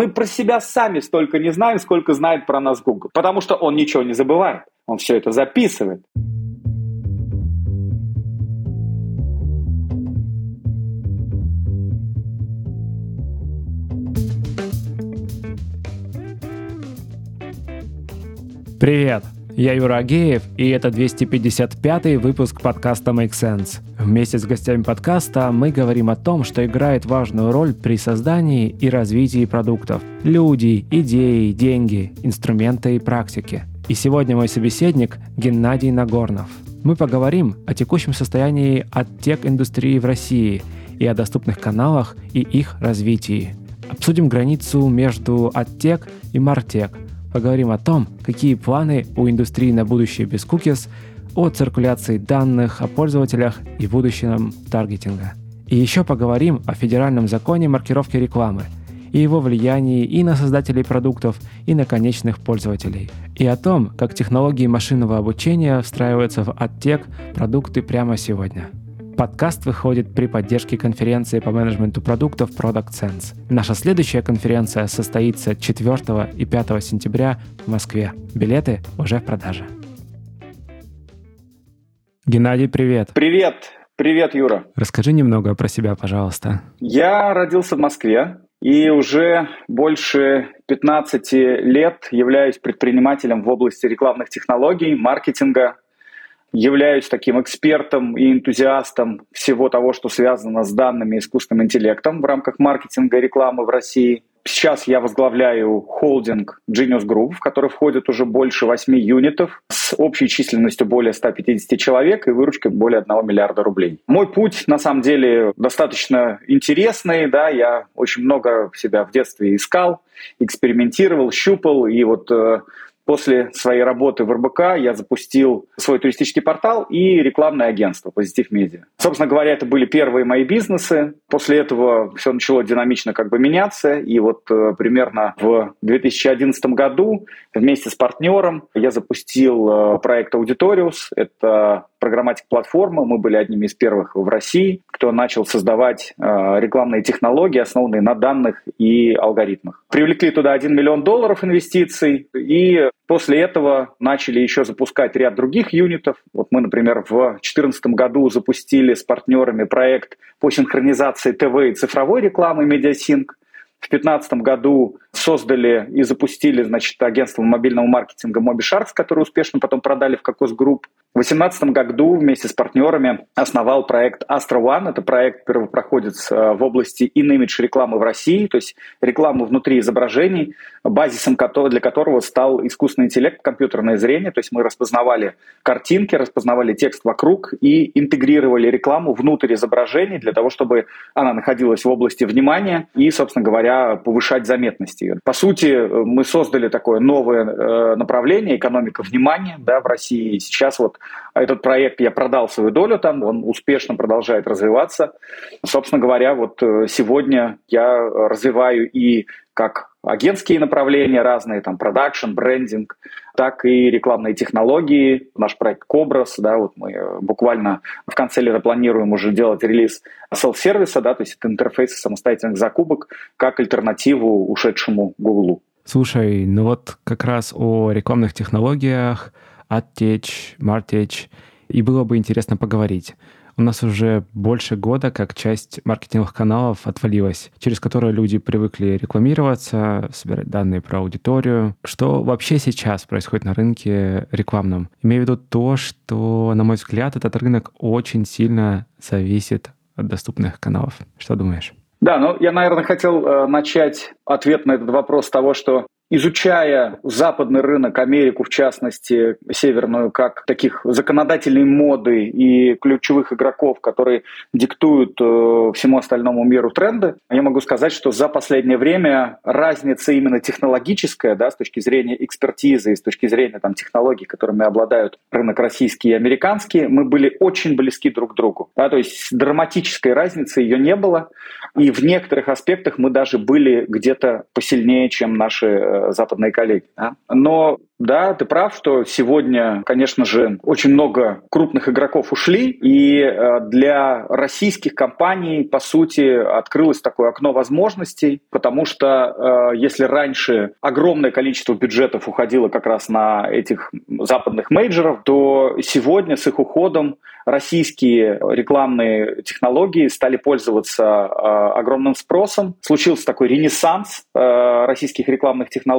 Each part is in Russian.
Мы про себя сами столько не знаем, сколько знает про нас Google. Потому что он ничего не забывает. Он все это записывает. Привет! Я Юра Агеев, и это 255-й выпуск подкаста Make Sense. Вместе с гостями подкаста мы говорим о том, что играет важную роль при создании и развитии продуктов. Люди, идеи, деньги, инструменты и практики. И сегодня мой собеседник Геннадий Нагорнов. Мы поговорим о текущем состоянии оттек-индустрии в России и о доступных каналах и их развитии. Обсудим границу между оттек и мартек – Поговорим о том, какие планы у индустрии на будущее без кукис, о циркуляции данных о пользователях и будущем таргетинга. И еще поговорим о федеральном законе маркировки рекламы и его влиянии и на создателей продуктов, и на конечных пользователей. И о том, как технологии машинного обучения встраиваются в оттек продукты прямо сегодня. Подкаст выходит при поддержке конференции по менеджменту продуктов Product Sense. Наша следующая конференция состоится 4 и 5 сентября в Москве. Билеты уже в продаже. Геннадий, привет. Привет. Привет, Юра. Расскажи немного про себя, пожалуйста. Я родился в Москве и уже больше 15 лет являюсь предпринимателем в области рекламных технологий, маркетинга, являюсь таким экспертом и энтузиастом всего того, что связано с данными и искусственным интеллектом в рамках маркетинга и рекламы в России. Сейчас я возглавляю холдинг Genius Group, в который входит уже больше 8 юнитов с общей численностью более 150 человек и выручкой более 1 миллиарда рублей. Мой путь, на самом деле, достаточно интересный. Да, я очень много себя в детстве искал, экспериментировал, щупал. И вот э, После своей работы в РБК я запустил свой туристический портал и рекламное агентство «Позитив Медиа». Собственно говоря, это были первые мои бизнесы. После этого все начало динамично как бы меняться. И вот э, примерно в 2011 году вместе с партнером я запустил э, проект «Аудиториус». Это программатик-платформа. Мы были одними из первых в России, кто начал создавать э, рекламные технологии, основанные на данных и алгоритмах. Привлекли туда 1 миллион долларов инвестиций и После этого начали еще запускать ряд других юнитов. Вот мы, например, в 2014 году запустили с партнерами проект по синхронизации ТВ и цифровой рекламы MediaSync. В 2015 году создали и запустили значит, агентство мобильного маркетинга MobiSharks, которое успешно потом продали в Kokoc Group. В 2018 году вместе с партнерами основал проект Astra One. Это проект первопроходец э, в области in-image рекламы в России, то есть рекламы внутри изображений, базисом для которого стал искусственный интеллект, компьютерное зрение. То есть мы распознавали картинки, распознавали текст вокруг и интегрировали рекламу внутрь изображений для того, чтобы она находилась в области внимания и, собственно говоря, повышать заметность ее. По сути, мы создали такое новое э, направление экономика внимания да, в России. Сейчас вот этот проект я продал свою долю там, он успешно продолжает развиваться. Собственно говоря, вот э, сегодня я развиваю и как агентские направления разные, там, продакшн, брендинг, так и рекламные технологии. Наш проект Кобрас, да, вот мы э, буквально в конце лета планируем уже делать релиз селф-сервиса, да, то есть это интерфейс самостоятельных закупок, как альтернативу ушедшему Google. Слушай, ну вот как раз о рекламных технологиях – оттечь, мартечь, и было бы интересно поговорить. У нас уже больше года как часть маркетинговых каналов отвалилась, через которые люди привыкли рекламироваться, собирать данные про аудиторию. Что вообще сейчас происходит на рынке рекламном? Имею в виду то, что, на мой взгляд, этот рынок очень сильно зависит от доступных каналов. Что думаешь? Да, ну я, наверное, хотел э, начать ответ на этот вопрос с того, что изучая западный рынок, Америку в частности, северную, как таких законодательной моды и ключевых игроков, которые диктуют э, всему остальному миру тренды, я могу сказать, что за последнее время разница именно технологическая, да, с точки зрения экспертизы с точки зрения там, технологий, которыми обладают рынок российский и американский, мы были очень близки друг к другу. Да, то есть драматической разницы ее не было. И в некоторых аспектах мы даже были где-то посильнее, чем наши западные коллеги. Да? Но да, ты прав, что сегодня, конечно же, очень много крупных игроков ушли, и э, для российских компаний, по сути, открылось такое окно возможностей, потому что э, если раньше огромное количество бюджетов уходило как раз на этих западных мейджеров, то сегодня с их уходом российские рекламные технологии стали пользоваться э, огромным спросом. Случился такой ренессанс российских рекламных технологий.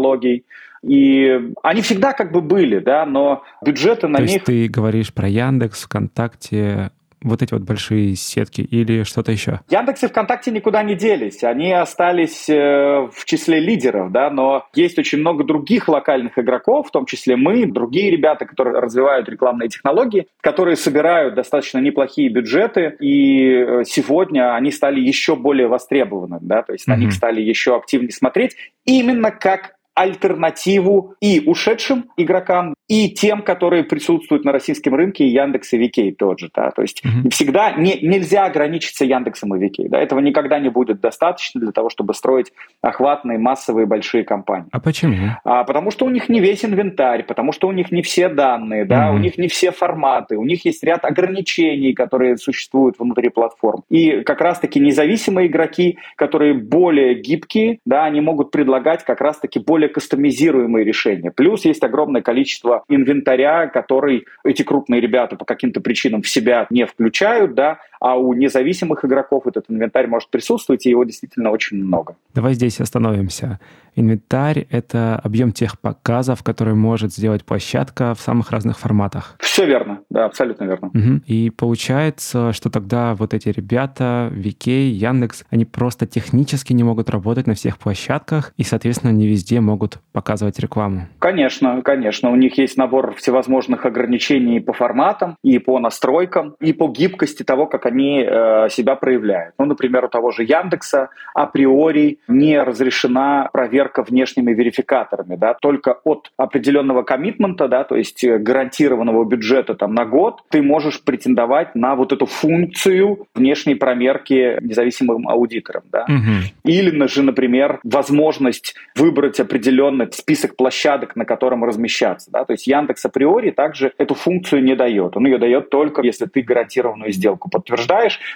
И они всегда как бы были, да, но бюджеты на То них... есть ты говоришь про Яндекс, ВКонтакте, вот эти вот большие сетки или что-то еще? Яндекс и ВКонтакте никуда не делись. Они остались э, в числе лидеров, да, но есть очень много других локальных игроков, в том числе мы, другие ребята, которые развивают рекламные технологии, которые собирают достаточно неплохие бюджеты, и э, сегодня они стали еще более востребованы, да, то есть mm-hmm. на них стали еще активнее смотреть, именно как альтернативу и ушедшим игрокам, и тем, которые присутствуют на российском рынке, Яндекс и Викей тот же. Да? То есть mm-hmm. всегда не, нельзя ограничиться Яндексом и Викей. Да? Этого никогда не будет достаточно для того, чтобы строить охватные, массовые, большие компании. А почему? А, потому что у них не весь инвентарь, потому что у них не все данные, да? Mm-hmm. у них не все форматы, у них есть ряд ограничений, которые существуют внутри платформ. И как раз-таки независимые игроки, которые более гибкие, да, они могут предлагать как раз-таки более кастомизируемые решения. Плюс есть огромное количество инвентаря, который эти крупные ребята по каким-то причинам в себя не включают, да, а у независимых игроков этот инвентарь может присутствовать, и его действительно очень много. Давай здесь остановимся. Инвентарь — это объем тех показов, которые может сделать площадка в самых разных форматах. Все верно, да, абсолютно верно. Угу. И получается, что тогда вот эти ребята, VK, Яндекс, они просто технически не могут работать на всех площадках и, соответственно, не везде могут показывать рекламу. Конечно, конечно. У них есть набор всевозможных ограничений по форматам, и по настройкам, и по гибкости того, как они э, себя проявляют. Ну, например, у того же Яндекса априори не разрешена проверка проверка внешними верификаторами, да, только от определенного коммитмента, да, то есть э, гарантированного бюджета там на год, ты можешь претендовать на вот эту функцию внешней промерки независимым аудитором, да. Угу. Или же, например, возможность выбрать определенный список площадок, на котором размещаться, да, то есть Яндекс априори также эту функцию не дает, он ее дает только если ты гарантированную сделку подтверждаешь,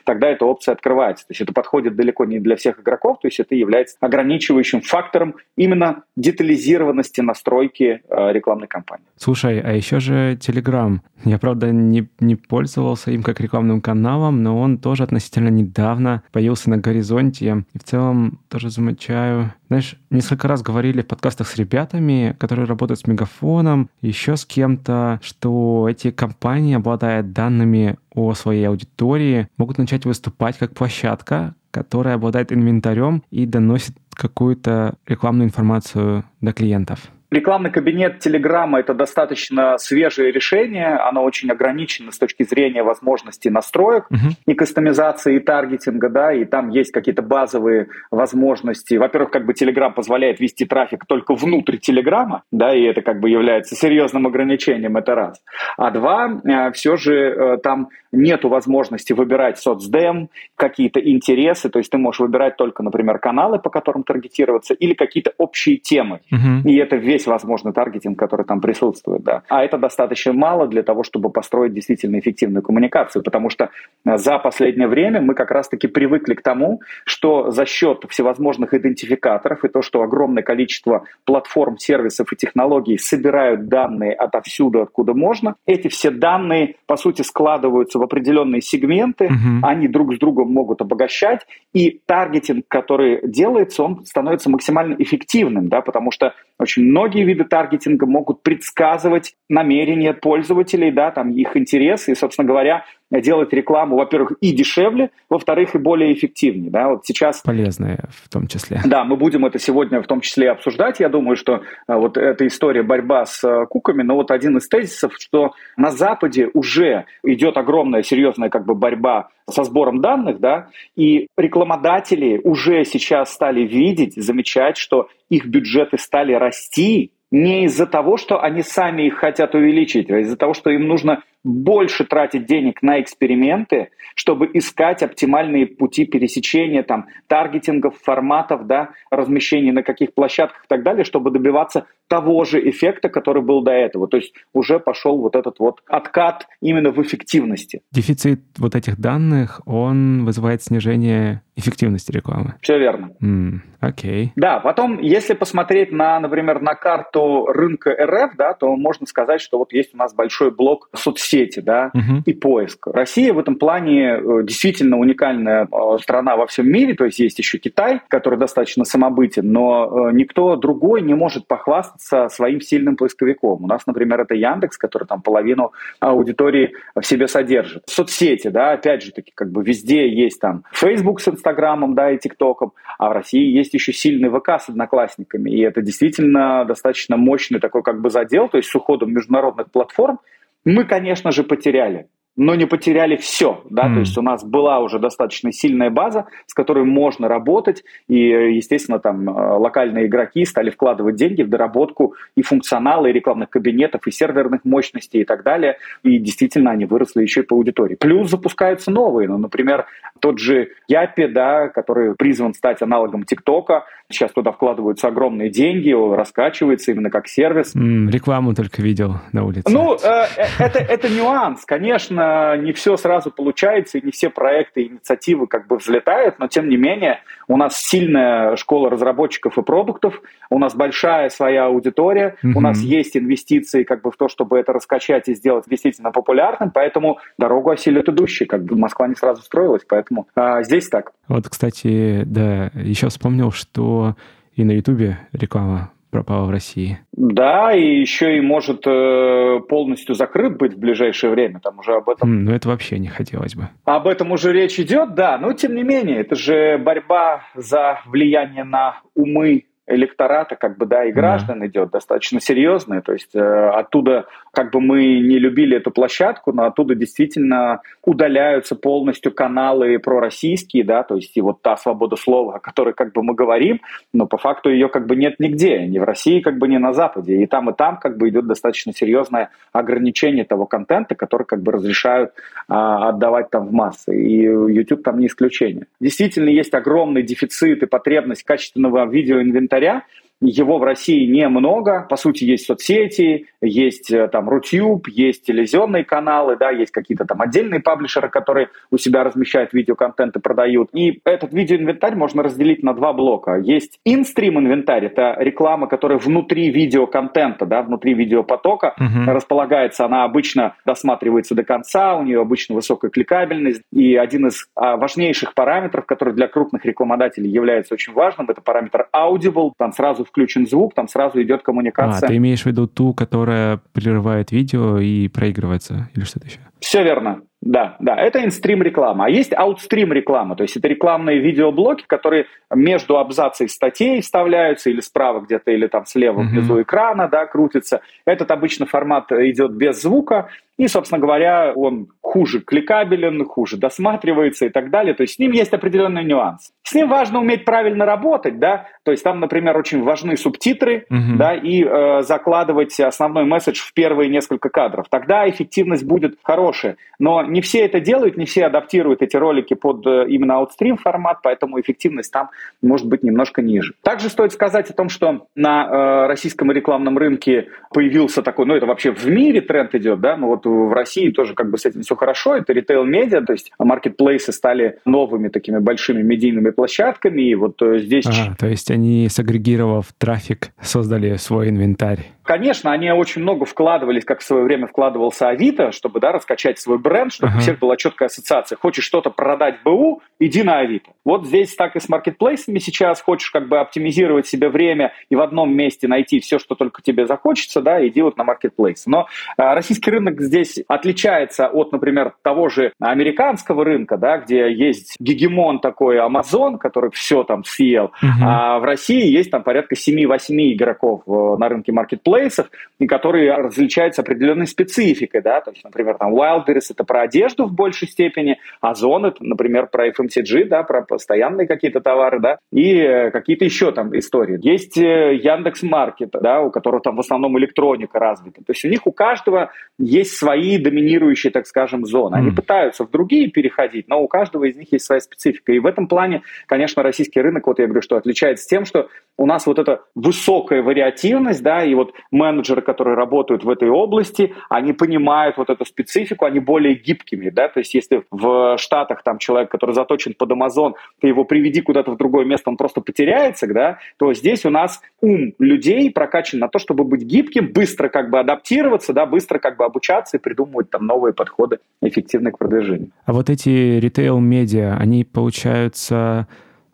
тогда эта опция открывается, то есть это подходит далеко не для всех игроков, то есть это является ограничивающим фактором именно детализированности настройки э, рекламной кампании. Слушай, а еще же Telegram. Я, правда, не, не пользовался им как рекламным каналом, но он тоже относительно недавно появился на горизонте. И в целом тоже замечаю... Знаешь, несколько раз говорили в подкастах с ребятами, которые работают с Мегафоном, еще с кем-то, что эти компании, обладая данными о своей аудитории, могут начать выступать как площадка, которая обладает инвентарем и доносит какую-то рекламную информацию до клиентов. Рекламный кабинет Телеграма – это достаточно свежее решение. Оно очень ограничено с точки зрения возможностей настроек uh-huh. и кастомизации, и таргетинга, да, и там есть какие-то базовые возможности. Во-первых, как бы Телеграм позволяет вести трафик только внутрь Телеграма, да, и это как бы является серьезным ограничением, это раз. А два, э, все же э, там нету возможности выбирать соцдем, какие-то интересы, то есть ты можешь выбирать только, например, каналы, по которым таргетироваться, или какие-то общие темы. Uh-huh. И это весь возможный таргетинг, который там присутствует, да. А это достаточно мало для того, чтобы построить действительно эффективную коммуникацию, потому что э, за последнее время мы как раз-таки привыкли к тому, что за счет всевозможных идентификаторов и то, что огромное количество платформ, сервисов и технологий собирают данные отовсюду, откуда можно, эти все данные, по сути, складываются в определенные сегменты, uh-huh. они друг с другом могут обогащать, и таргетинг, который делается, он становится максимально эффективным, да, потому что очень многие виды таргетинга могут предсказывать намерения пользователей, да, там их интересы, и, собственно говоря, делать рекламу, во-первых, и дешевле, во-вторых, и более эффективнее. Да? Вот сейчас... Полезные в том числе. Да, мы будем это сегодня в том числе обсуждать. Я думаю, что а, вот эта история борьба с а, куками, но вот один из тезисов, что на Западе уже идет огромная серьезная как бы борьба со сбором данных, да, и рекламодатели уже сейчас стали видеть, замечать, что их бюджеты стали расти не из-за того, что они сами их хотят увеличить, а из-за того, что им нужно больше тратить денег на эксперименты, чтобы искать оптимальные пути пересечения, там, таргетингов, форматов, да, размещения на каких площадках и так далее, чтобы добиваться того же эффекта, который был до этого. То есть уже пошел вот этот вот откат именно в эффективности. Дефицит вот этих данных, он вызывает снижение эффективности рекламы. Все верно. Окей. Okay. Да, потом, если посмотреть на, например, на карту рынка РФ, да, то можно сказать, что вот есть у нас большой блок соцсети, да, uh-huh. и поиск. Россия в этом плане э, действительно уникальная э, страна во всем мире, то есть есть еще Китай, который достаточно самобытен, но э, никто другой не может похвастаться своим сильным поисковиком. У нас, например, это Яндекс, который там половину аудитории в себе содержит. Соцсети, да, опять же таки, как бы везде есть там Facebook с Инстаграмом, да, и ТикТоком, а в России есть еще сильный ВК с одноклассниками, и это действительно достаточно мощный такой как бы задел, то есть с уходом международных платформ мы, конечно же, потеряли но не потеряли все, да, mm. то есть у нас была уже достаточно сильная база, с которой можно работать, и, естественно, там э, локальные игроки стали вкладывать деньги в доработку и функционала, и рекламных кабинетов, и серверных мощностей и так далее, и действительно они выросли еще и по аудитории. Плюс запускаются новые, ну, например, тот же Япи, да, который призван стать аналогом ТикТока, сейчас туда вкладываются огромные деньги, раскачивается именно как сервис. Mm, рекламу только видел на улице. Ну, э, э это, это нюанс, конечно, не все сразу получается, и не все проекты и инициативы как бы взлетают, но тем не менее у нас сильная школа разработчиков и продуктов, у нас большая своя аудитория, mm-hmm. у нас есть инвестиции как бы в то, чтобы это раскачать и сделать действительно популярным, поэтому дорогу осилит идущий, как бы Москва не сразу строилась, поэтому а, здесь так. Вот, кстати, да, еще вспомнил, что и на Ютубе реклама пропала в России. Да, и еще и может э, полностью закрыт быть в ближайшее время. Там уже об этом. Mm, ну, это вообще не хотелось бы. Об этом уже речь идет, да. Но тем не менее, это же борьба за влияние на умы электората, как бы, да, и граждан да. идет достаточно серьезная. То есть э, оттуда, как бы мы не любили эту площадку, но оттуда действительно удаляются полностью каналы пророссийские, да, то есть и вот та свобода слова, о которой как бы мы говорим, но по факту ее как бы нет нигде, ни в России, как бы ни на Западе. И там, и там как бы идет достаточно серьезное ограничение того контента, который как бы разрешают а, отдавать там в массы. И YouTube там не исключение. Действительно есть огромный дефицит и потребность качественного видеоинвентаря инвентаря, его в России немного. По сути, есть соцсети, есть э, там Рутюб, есть телевизионные каналы, да, есть какие-то там отдельные паблишеры, которые у себя размещают видеоконтент и продают. И этот видеоинвентарь можно разделить на два блока. Есть инстрим инвентарь, это реклама, которая внутри видеоконтента, да, внутри видеопотока uh-huh. располагается. Она обычно досматривается до конца, у нее обычно высокая кликабельность. И один из а, важнейших параметров, который для крупных рекламодателей является очень важным, это параметр audible. Там сразу включен звук, там сразу идет коммуникация. А, ты имеешь в виду ту, которая прерывает видео и проигрывается, или что-то еще? Все верно. Да, да, это инстрим реклама. А есть аутстрим реклама, то есть это рекламные видеоблоки, которые между абзацей статей вставляются или справа где-то, или там слева mm-hmm. внизу экрана, да, крутится. Этот обычно формат идет без звука, и, собственно говоря, он хуже кликабелен, хуже досматривается и так далее. То есть с ним есть определенный нюанс. С ним важно уметь правильно работать, да, то есть там, например, очень важны субтитры, uh-huh. да, и э, закладывать основной месседж в первые несколько кадров. Тогда эффективность будет хорошая. Но не все это делают, не все адаптируют эти ролики под э, именно аутстрим формат, поэтому эффективность там может быть немножко ниже. Также стоит сказать о том, что на э, российском рекламном рынке появился такой, ну это вообще в мире тренд идет, да, ну вот в России тоже как бы с этим все хорошо. Это ритейл-медиа, то есть маркетплейсы стали новыми такими большими медийными площадками. И вот э, здесь... А, то есть они, сагрегировав трафик, создали свой инвентарь. Конечно, они очень много вкладывались, как в свое время вкладывался Авито, чтобы да, раскачать свой бренд, чтобы uh-huh. у всех была четкая ассоциация. Хочешь что-то продать БУ, иди на Авито. Вот здесь так и с маркетплейсами сейчас. Хочешь как бы оптимизировать себе время и в одном месте найти все, что только тебе захочется, да, иди вот на маркетплейс. Но а, российский рынок здесь отличается от, например, того же американского рынка, да, где есть гегемон такой Amazon, который все там съел, uh-huh. а в России есть там порядка 7-8 игроков э, на рынке маркетплейс маркетплейсов, и которые различаются определенной спецификой, да, то есть, например, там Wildberries это про одежду в большей степени, Озон это, например, про FMCG, да, про постоянные какие-то товары, да, и э, какие-то еще там истории. Есть э, Яндекс Маркет, да, у которого там в основном электроника развита. То есть у них у каждого есть свои доминирующие, так скажем, зоны. Они mm. пытаются в другие переходить, но у каждого из них есть своя специфика. И в этом плане, конечно, российский рынок, вот я говорю, что отличается тем, что у нас вот эта высокая вариативность, да, и вот менеджеры, которые работают в этой области, они понимают вот эту специфику, они более гибкими, да, то есть если в Штатах там человек, который заточен под Amazon, ты его приведи куда-то в другое место, он просто потеряется, да, то здесь у нас ум людей прокачан на то, чтобы быть гибким, быстро как бы адаптироваться, да, быстро как бы обучаться и придумывать там новые подходы эффективные к продвижению. А вот эти ритейл-медиа, они, получаются,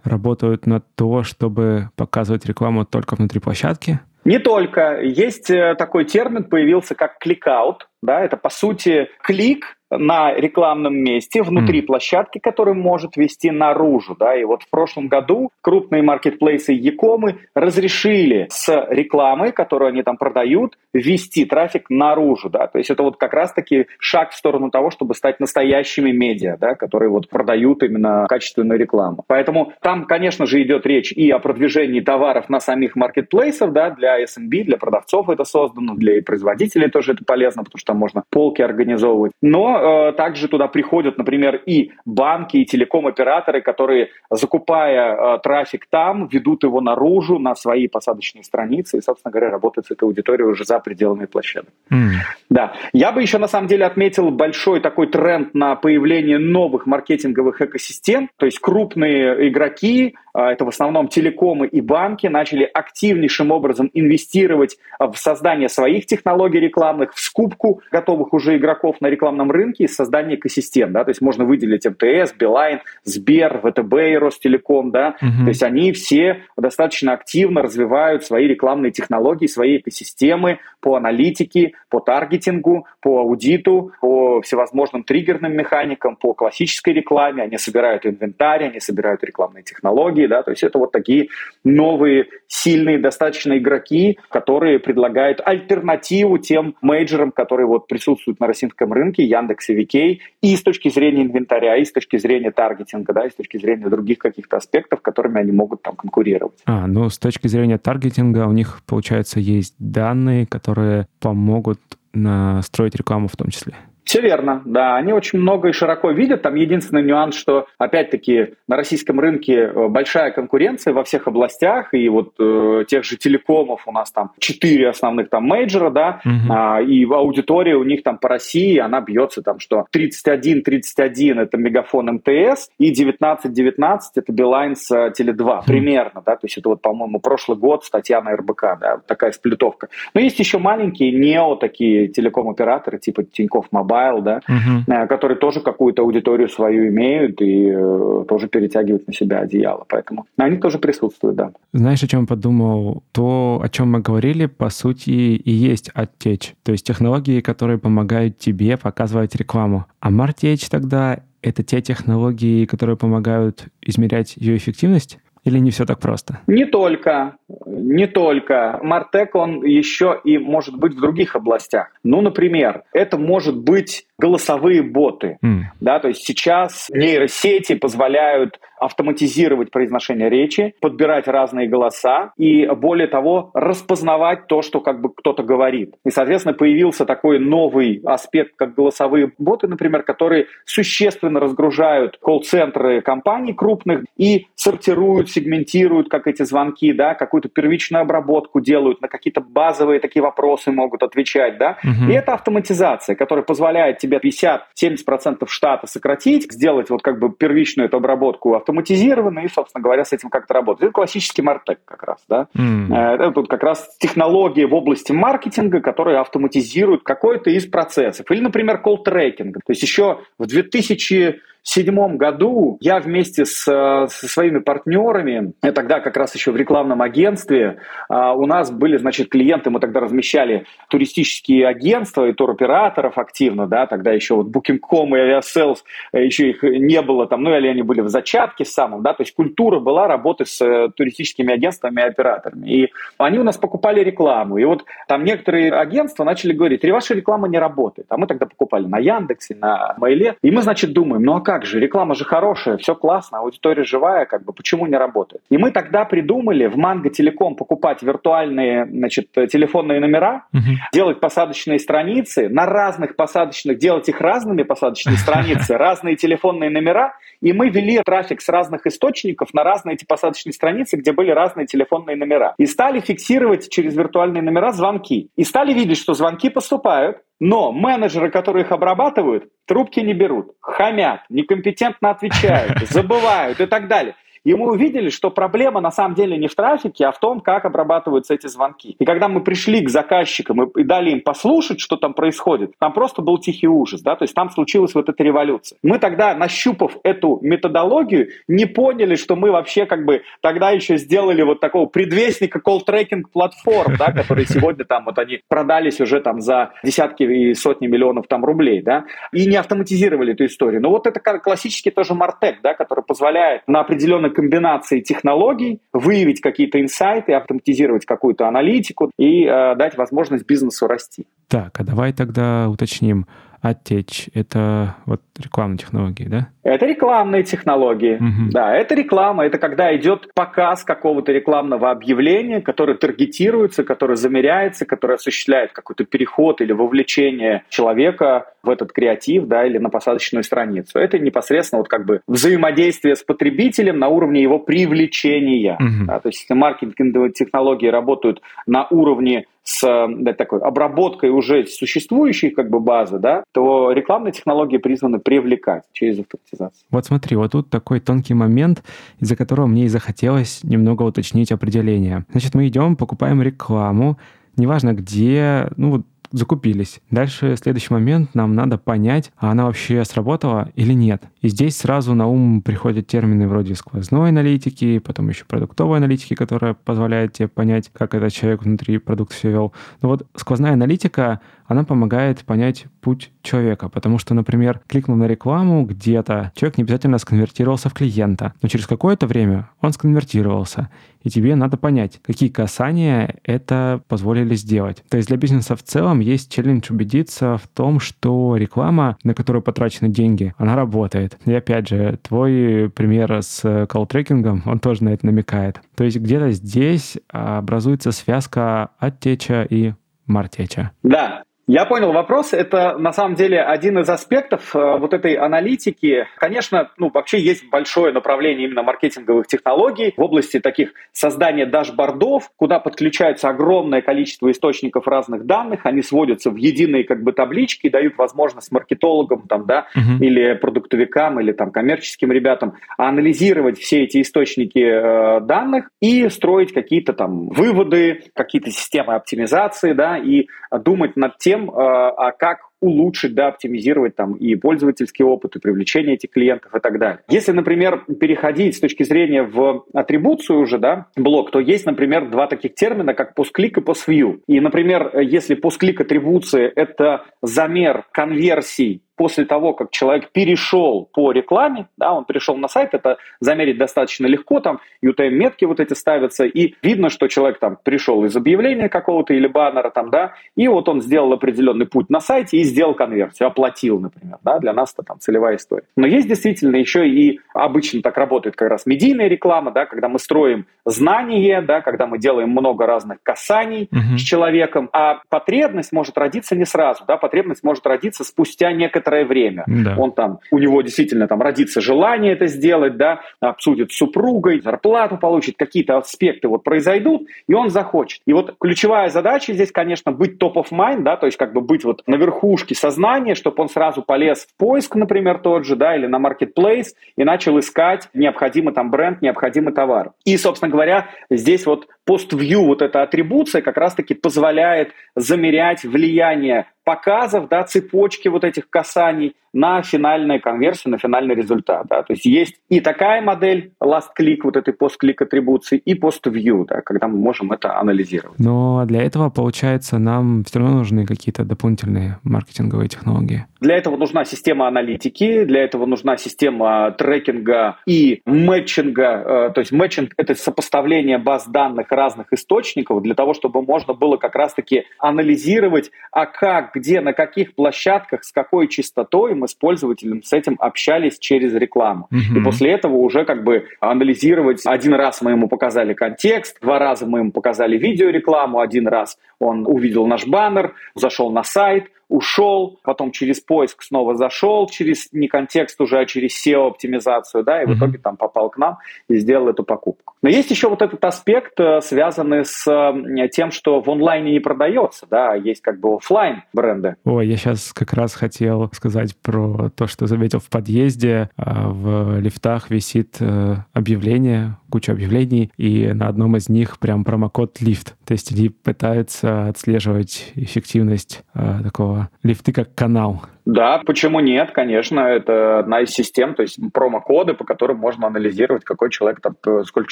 работают на то, чтобы показывать рекламу только внутри площадки? Не только. Есть э, такой термин, появился как кликаут. Да, это по сути клик, на рекламном месте внутри mm. площадки, который может вести наружу. Да? И вот в прошлом году крупные маркетплейсы Якомы разрешили с рекламой, которую они там продают, ввести трафик наружу. Да? То есть это вот как раз-таки шаг в сторону того, чтобы стать настоящими медиа, да? которые вот продают именно качественную рекламу. Поэтому там, конечно же, идет речь и о продвижении товаров на самих маркетплейсах, да, для SMB, для продавцов это создано, для производителей тоже это полезно, потому что там можно полки организовывать. Но Э, также туда приходят, например, и банки, и телеком-операторы, которые, закупая э, трафик там, ведут его наружу на свои посадочные страницы и, собственно говоря, работают с этой аудиторией уже за пределами площадок. Mm. Да. Я бы еще, на самом деле, отметил большой такой тренд на появление новых маркетинговых экосистем, то есть крупные игроки, это в основном телекомы и банки, начали активнейшим образом инвестировать в создание своих технологий рекламных, в скупку готовых уже игроков на рекламном рынке, рынке и создание экосистем, да, то есть можно выделить МТС, Билайн, Сбер, ВТБ и Ростелеком, да, угу. то есть они все достаточно активно развивают свои рекламные технологии, свои экосистемы по аналитике, по таргетингу, по аудиту, по всевозможным триггерным механикам, по классической рекламе, они собирают инвентарь, они собирают рекламные технологии, да, то есть это вот такие новые, сильные достаточно игроки, которые предлагают альтернативу тем мейджерам, которые вот присутствуют на российском рынке, Яндекс CVK и с точки зрения инвентаря, и с точки зрения таргетинга, да, и с точки зрения других каких-то аспектов, которыми они могут там конкурировать. А, ну, с точки зрения таргетинга у них, получается, есть данные, которые помогут настроить рекламу в том числе. Все верно, да. Они очень много и широко видят. Там единственный нюанс, что, опять-таки, на российском рынке э, большая конкуренция во всех областях, и вот э, тех же телекомов у нас там четыре основных там мейджора, да, угу. а, и аудитория у них там по России, она бьется там, что 31-31 это Мегафон МТС, и 19-19 это Билайн с Теле2, угу. примерно, да, то есть это вот, по-моему, прошлый год статья на РБК, да, такая сплитовка. Но есть еще маленькие нео такие телеком-операторы, типа Тинькофф Mobile, Mobile, да, угу. которые тоже какую-то аудиторию свою имеют и э, тоже перетягивают на себя одеяло. Поэтому они тоже присутствуют, да. Знаешь, о чем подумал? То, о чем мы говорили, по сути, и есть оттечь. То есть технологии, которые помогают тебе показывать рекламу. А Мартеч тогда это те технологии, которые помогают измерять ее эффективность? Или не все так просто? Не только, не только. Мартек, он еще и может быть в других областях. Ну, например, это может быть голосовые боты. Mm. Да, то есть сейчас нейросети позволяют автоматизировать произношение речи, подбирать разные голоса и, более того, распознавать то, что как бы кто-то говорит. И, соответственно, появился такой новый аспект, как голосовые боты, например, которые существенно разгружают колл-центры компаний крупных и сортируют, сегментируют, как эти звонки, да, какую-то первичную обработку делают, на какие-то базовые такие вопросы могут отвечать, да. Угу. И это автоматизация, которая позволяет тебе 50-70% штата сократить, сделать вот как бы первичную эту обработку автоматизировано, и, собственно говоря, с этим как-то работать. Это классический мартек как раз, да. Mm. Это тут как раз технологии в области маркетинга, которые автоматизируют какой-то из процессов. Или, например, колл-трекинг. То есть еще в 2000 седьмом году я вместе с, со своими партнерами, я тогда как раз еще в рекламном агентстве, а, у нас были, значит, клиенты, мы тогда размещали туристические агентства и туроператоров активно, да, тогда еще вот Booking.com и Aviasales, э, еще их не было там, ну или они были в зачатке самом, да, то есть культура была работы с э, туристическими агентствами и операторами. И они у нас покупали рекламу. И вот там некоторые агентства начали говорить, ваша реклама не работает. А мы тогда покупали на Яндексе, на Мейле. И мы, значит, думаем, ну а как же, реклама же хорошая, все классно, аудитория живая, как бы, почему не работает? И мы тогда придумали в Манго Телеком покупать виртуальные, значит, телефонные номера, угу. делать посадочные страницы, на разных посадочных, делать их разными посадочные страницы, разные телефонные номера, и мы вели трафик с разных источников на разные эти посадочные страницы, где были разные телефонные номера. И стали фиксировать через виртуальные номера звонки. И стали видеть, что звонки поступают, но менеджеры, которые их обрабатывают, трубки не берут, хамят, некомпетентно отвечают, забывают и так далее. И мы увидели, что проблема на самом деле не в трафике, а в том, как обрабатываются эти звонки. И когда мы пришли к заказчикам и, дали им послушать, что там происходит, там просто был тихий ужас, да, то есть там случилась вот эта революция. Мы тогда, нащупав эту методологию, не поняли, что мы вообще как бы тогда еще сделали вот такого предвестника колл-трекинг платформ, да, которые сегодня там вот они продались уже там за десятки и сотни миллионов там рублей, да, и не автоматизировали эту историю. Но вот это классический тоже Мартек, да, который позволяет на определенных комбинации технологий выявить какие-то инсайты, автоматизировать какую-то аналитику и э, дать возможность бизнесу расти. Так, а давай тогда уточним, оттечь — это вот рекламные технологии, да? Это рекламные технологии, угу. да, это реклама, это когда идет показ какого-то рекламного объявления, которое таргетируется, которое замеряется, которое осуществляет какой-то переход или вовлечение человека в этот креатив, да, или на посадочную страницу. Это непосредственно вот как бы взаимодействие с потребителем на уровне его привлечения. Угу. Да, то есть если маркетинговые технологии работают на уровне с да, такой обработкой уже существующей как бы базы, да, то рекламные технологии призваны привлекать через автоматизацию. Вот смотри, вот тут такой тонкий момент, из-за которого мне и захотелось немного уточнить определение. Значит, мы идем, покупаем рекламу, неважно где, ну вот закупились. Дальше следующий момент, нам надо понять, а она вообще сработала или нет. И здесь сразу на ум приходят термины вроде сквозной аналитики, потом еще продуктовой аналитики, которая позволяет тебе понять, как этот человек внутри продукта все вел. Но вот сквозная аналитика, она помогает понять путь человека, потому что, например, кликнул на рекламу где-то, человек не обязательно сконвертировался в клиента, но через какое-то время он сконвертировался, и тебе надо понять, какие касания это позволили сделать. То есть для бизнеса в целом есть челлендж убедиться в том, что реклама, на которую потрачены деньги, она работает. И опять же, твой пример с колл-трекингом, он тоже на это намекает. То есть где-то здесь образуется связка оттеча и мартеча. Да, я понял вопрос. Это на самом деле один из аспектов э, вот этой аналитики. Конечно, ну, вообще есть большое направление именно маркетинговых технологий в области таких создания дашбордов, куда подключается огромное количество источников разных данных, они сводятся в единые как бы таблички, дают возможность маркетологам там, да, угу. или продуктовикам, или там коммерческим ребятам анализировать все эти источники э, данных и строить какие-то там выводы, какие-то системы оптимизации, да, и думать над тем, тем, а, а как улучшить, да, оптимизировать там и пользовательский опыт, и привлечение этих клиентов и так далее. Если, например, переходить с точки зрения в атрибуцию уже, да, блок, то есть, например, два таких термина, как постклик и поствью. И, например, если постклик атрибуции – это замер конверсий после того, как человек перешел по рекламе, да, он перешел на сайт, это замерить достаточно легко, там UTM-метки вот эти ставятся, и видно, что человек там пришел из объявления какого-то или баннера там, да, и вот он сделал определенный путь на сайте и сделал конверсию, оплатил, например, да, для нас это там целевая история. Но есть действительно еще и обычно так работает как раз медийная реклама, да, когда мы строим знание, да, когда мы делаем много разных касаний uh-huh. с человеком, а потребность может родиться не сразу, да, потребность может родиться спустя некоторое время. Да. Он там, у него действительно там родится желание это сделать, да, обсудит с супругой, зарплату получит, какие-то аспекты вот произойдут, и он захочет. И вот ключевая задача здесь, конечно, быть top of mind, да, то есть как бы быть вот на верхушке сознания, чтобы он сразу полез в поиск, например, тот же, да, или на marketplace и начал искать необходимый там бренд, необходимый товар. И, собственно говоря, здесь вот пост-вью, вот эта атрибуция как раз-таки позволяет замерять влияние показов, да, цепочки вот этих касаний на финальную конверсию, на финальный результат. Да. То есть есть и такая модель last click, вот этой пост-клик атрибуции, и post-view, да, когда мы можем это анализировать. Но для этого, получается, нам все равно нужны какие-то дополнительные маркетинговые технологии. Для этого нужна система аналитики, для этого нужна система трекинга и мэтчинга. Э, то есть мэтчинг — это сопоставление баз данных разных источников для того, чтобы можно было как раз-таки анализировать, а как, где, на каких площадках, с какой частотой мы с пользователем с этим общались через рекламу. Угу. И после этого уже как бы анализировать, один раз мы ему показали контекст, два раза мы ему показали видеорекламу, один раз он увидел наш баннер, зашел на сайт, ушел, потом через поиск снова зашел, через не контекст уже, а через SEO-оптимизацию, да, и в итоге там попал к нам и сделал эту покупку. Но есть еще вот этот аспект, э, связанный с э, тем, что в онлайне не продается, да, а есть как бы офлайн бренды. Ой, я сейчас как раз хотел сказать про то, что заметил в подъезде. А, в лифтах висит э, объявление, куча объявлений, и на одном из них прям промокод лифт. То есть они пытаются отслеживать эффективность такого лифты как канал. Да, почему нет, конечно, это одна из систем, то есть промокоды, по которым можно анализировать, какой человек там, сколько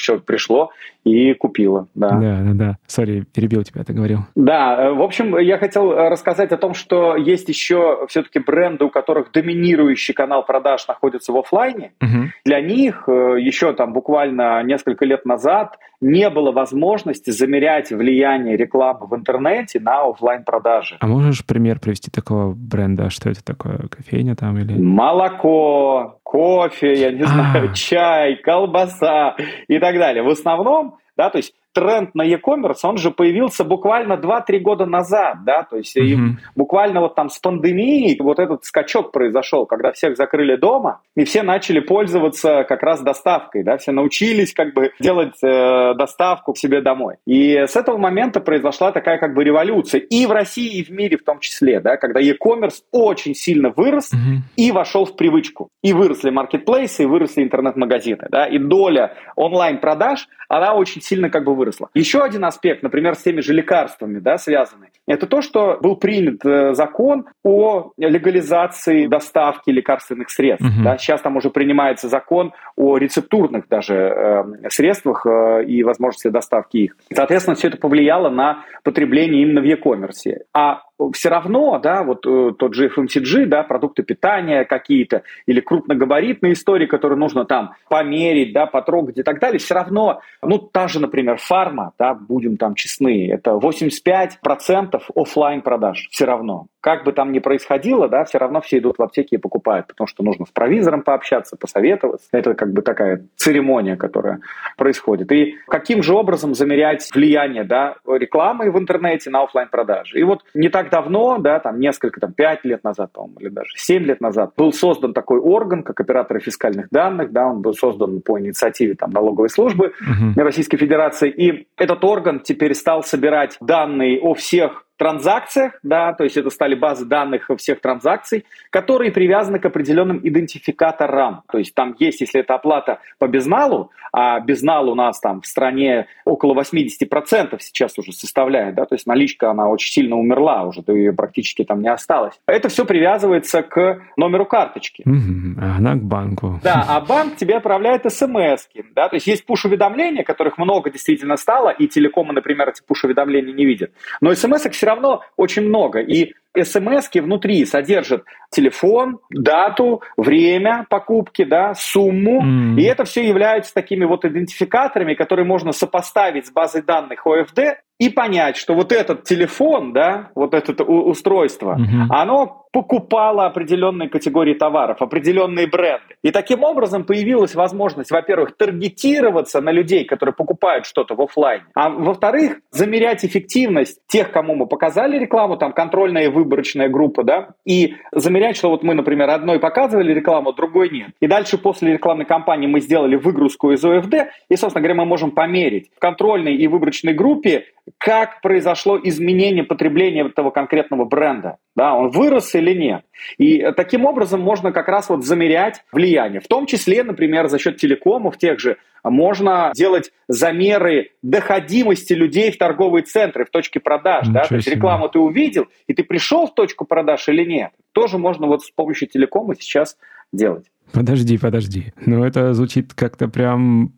человек пришло и купило. Да, да, да. да. Сори, перебил тебя, ты говорил. Да, э, в общем, я хотел рассказать о том, что есть еще все-таки бренды, у которых доминирующий канал продаж находится в офлайне. Угу. Для них э, еще там буквально несколько лет назад не было возможности замерять влияние рекламы в интернете на офлайн продажи. А можешь пример привести такого бренда? Что это такое? Кофейня там или... Молоко, кофе, я не знаю, а. чай, колбаса и так далее. В основном, да, то есть тренд на e-commerce, он же появился буквально 2-3 года назад, да, то есть mm-hmm. буквально вот там с пандемией вот этот скачок произошел, когда всех закрыли дома, и все начали пользоваться как раз доставкой, да, все научились как бы делать э, доставку к себе домой. И с этого момента произошла такая как бы революция и в России, и в мире в том числе, да, когда e-commerce очень сильно вырос mm-hmm. и вошел в привычку. И выросли маркетплейсы, и выросли интернет-магазины, да, и доля онлайн-продаж, она очень сильно как бы выросла. Еще один аспект, например, с теми же лекарствами, да, связанный, это то, что был принят э, закон о легализации доставки лекарственных средств. Угу. Да. Сейчас там уже принимается закон о рецептурных даже э, средствах э, и возможности доставки их. Соответственно, все это повлияло на потребление именно в e-commerce. А все равно, да, вот э, тот же FMCG, да, продукты питания какие-то или крупногабаритные истории, которые нужно там померить, да, потрогать и так далее, все равно, ну, та же, например, фарма, да, будем там честны, это 85% офлайн продаж все равно. Как бы там ни происходило, да, все равно все идут в аптеки и покупают, потому что нужно с провизором пообщаться, посоветоваться. Это как бы такая церемония, которая происходит. И каким же образом замерять влияние, да, рекламы в интернете на офлайн продажи? И вот не так давно, да, там несколько, там, пять лет назад, по или даже семь лет назад, был создан такой орган, как операторы фискальных данных, да, он был создан по инициативе там, налоговой службы uh-huh. Российской Федерации, и этот орган теперь стал собирать данные о всех транзакциях, да, то есть это стали базы данных всех транзакций, которые привязаны к определенным идентификаторам. То есть там есть, если это оплата по безналу, а безнал у нас там в стране около 80% сейчас уже составляет, да, то есть наличка, она очень сильно умерла уже, то ее практически там не осталось. Это все привязывается к номеру карточки. Она к банку. Да, а банк тебе отправляет смс да, то есть есть пуш-уведомления, которых много действительно стало, и телекомы, например, эти пуш-уведомления не видят. Но смс все равно очень много. И смс внутри содержат телефон, дату, время покупки, да, сумму. Mm. И это все является такими вот идентификаторами, которые можно сопоставить с базой данных ОФД и понять, что вот этот телефон, да, вот это устройство, mm-hmm. оно покупало определенные категории товаров, определенные бренды. И таким образом появилась возможность, во-первых, таргетироваться на людей, которые покупают что-то в офлайне, а во-вторых, замерять эффективность тех, кому мы показали рекламу, там контрольная выборочная группа, да, и замерять, что вот мы, например, одной показывали рекламу, другой нет. И дальше после рекламной кампании мы сделали выгрузку из ОФД, и, собственно говоря, мы можем померить в контрольной и выборочной группе, как произошло изменение потребления этого конкретного бренда. Да, он вырос или нет. И таким образом можно как раз вот замерять влияние. В том числе, например, за счет телекомов тех же можно делать замеры доходимости людей в торговые центры, в точке продаж. да? То есть рекламу ты увидел, и ты пришел в точку продаж или нет. Тоже можно вот с помощью телекома сейчас делать. Подожди, подожди. Ну, это звучит как-то прям,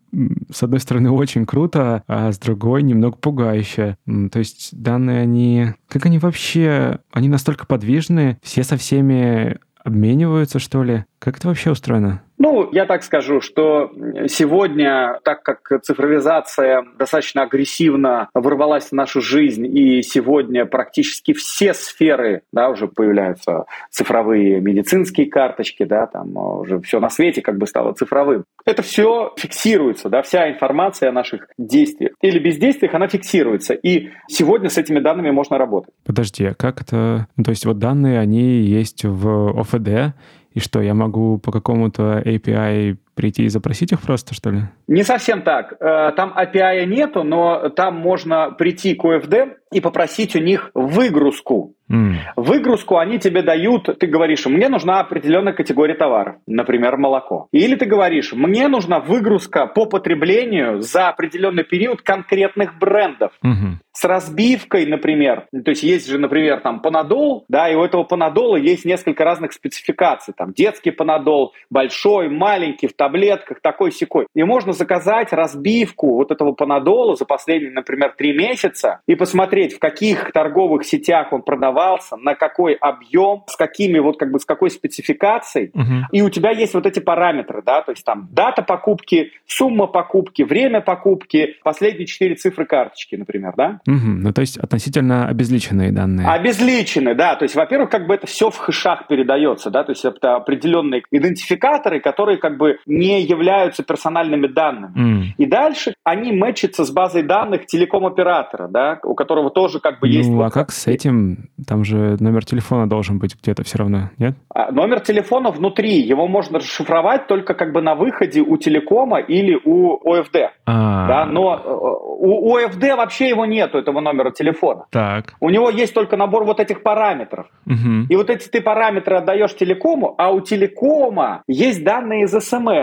с одной стороны, очень круто, а с другой немного пугающе. То есть данные, они... Как они вообще... Они настолько подвижны, все со всеми обмениваются, что ли? Как это вообще устроено? Ну, я так скажу, что сегодня, так как цифровизация достаточно агрессивно ворвалась в нашу жизнь, и сегодня практически все сферы, да, уже появляются цифровые медицинские карточки, да, там уже все на свете как бы стало цифровым. Это все фиксируется, да, вся информация о наших действиях или бездействиях, она фиксируется. И сегодня с этими данными можно работать. Подожди, а как это? То есть вот данные, они есть в ОФД, и что, я могу по какому-то API прийти и запросить их просто, что ли? Не совсем так. Э, там API нету, но там можно прийти к OFD и попросить у них выгрузку. Mm. Выгрузку они тебе дают, ты говоришь, мне нужна определенная категория товаров, например, молоко. Или ты говоришь, мне нужна выгрузка по потреблению за определенный период конкретных брендов. Mm-hmm. С разбивкой, например. То есть есть же, например, там панадол, да, и у этого панадола есть несколько разных спецификаций. Там детский панадол, большой, маленький, таблетках, такой секой. И можно заказать разбивку вот этого панадола за последние, например, три месяца и посмотреть, в каких торговых сетях он продавался, на какой объем, с какими вот как бы с какой спецификацией, угу. и у тебя есть вот эти параметры, да, то есть там дата покупки, сумма покупки, время покупки, последние четыре цифры карточки, например, да? Угу. Ну то есть относительно обезличенные данные. Обезличенные, да, то есть, во-первых, как бы это все в хэшах передается, да, то есть это определенные идентификаторы, которые как бы не являются персональными данными. Mm. И дальше они мэчатся с базой данных телеком-оператора, да, у которого тоже как бы ну, есть... Ну, а как с этим там же номер телефона должен быть где-то все равно, нет? А, номер телефона внутри. Его можно расшифровать только как бы на выходе у телекома или у ОФД. А. Да, но э, у ОФД вообще его нету, этого номера телефона. Так. У него есть только набор вот этих параметров. Угу. И вот эти ты параметры отдаешь телекому, а у телекома есть данные из СМС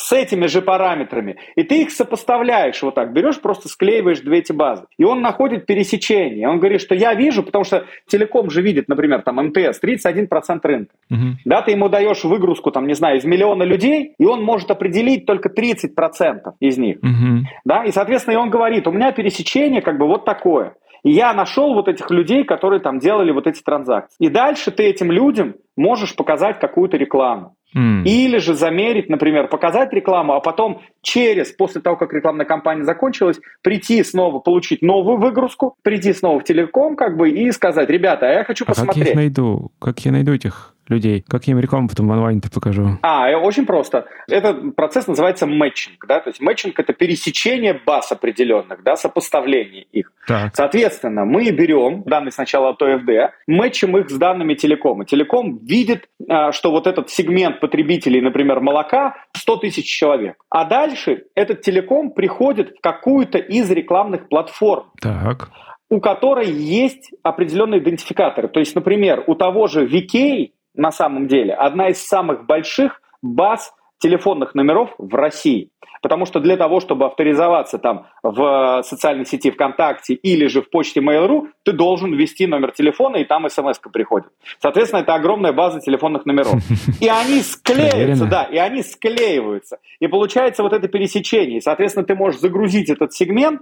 с этими же параметрами, и ты их сопоставляешь вот так, берешь, просто склеиваешь две эти базы, и он находит пересечение. Он говорит, что я вижу, потому что телеком же видит, например, там МТС, 31% рынка. Угу. Да, ты ему даешь выгрузку, там, не знаю, из миллиона людей, и он может определить только 30% из них. Угу. Да, и, соответственно, и он говорит, у меня пересечение как бы вот такое. И я нашел вот этих людей, которые там делали вот эти транзакции. И дальше ты этим людям можешь показать какую-то рекламу. Mm. Или же замерить, например, показать рекламу, а потом через, после того, как рекламная кампания закончилась, прийти снова, получить новую выгрузку, прийти снова в телеком, как бы, и сказать, ребята, а я хочу а посмотреть. как я их найду? Как я найду этих людей? Как я им рекламу потом в онлайне-то покажу? А, э, очень просто. Этот процесс называется мэтчинг, да, то есть мэтчинг – это пересечение баз определенных, да, сопоставление их. Так. Соответственно, мы берем данные сначала от ОФД, мэтчим их с данными телекома. Телеком видит, а, что вот этот сегмент потребителей, например, молока, 100 тысяч человек. А дальше этот телеком приходит в какую-то из рекламных платформ. Так у которой есть определенные идентификаторы. То есть, например, у того же VK на самом деле одна из самых больших баз телефонных номеров в России. Потому что для того, чтобы авторизоваться там в социальной сети ВКонтакте или же в почте Mail.ru, ты должен ввести номер телефона, и там смс приходит. Соответственно, это огромная база телефонных номеров. И они склеиваются, да, и они склеиваются. И получается вот это пересечение. И, соответственно, ты можешь загрузить этот сегмент,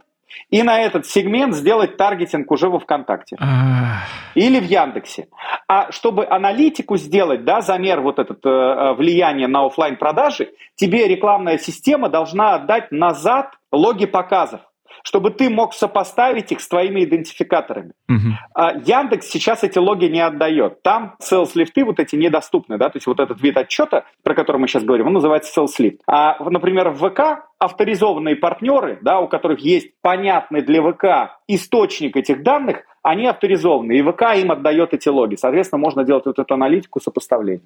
и на этот сегмент сделать таргетинг уже во ВКонтакте. Или в Яндексе. А чтобы аналитику сделать, да, замер вот этот э, э влияние на офлайн продажи, тебе рекламная система должна отдать назад логи показов чтобы ты мог сопоставить их с твоими идентификаторами. Uh-huh. Яндекс сейчас эти логи не отдает. Там sales лифты вот эти недоступны, да, то есть вот этот вид отчета, про который мы сейчас говорим, он называется sales lift. А, например, в ВК авторизованные партнеры, да, у которых есть понятный для ВК источник этих данных, они авторизованы, и ВК им отдает эти логи. Соответственно, можно делать вот эту аналитику сопоставления.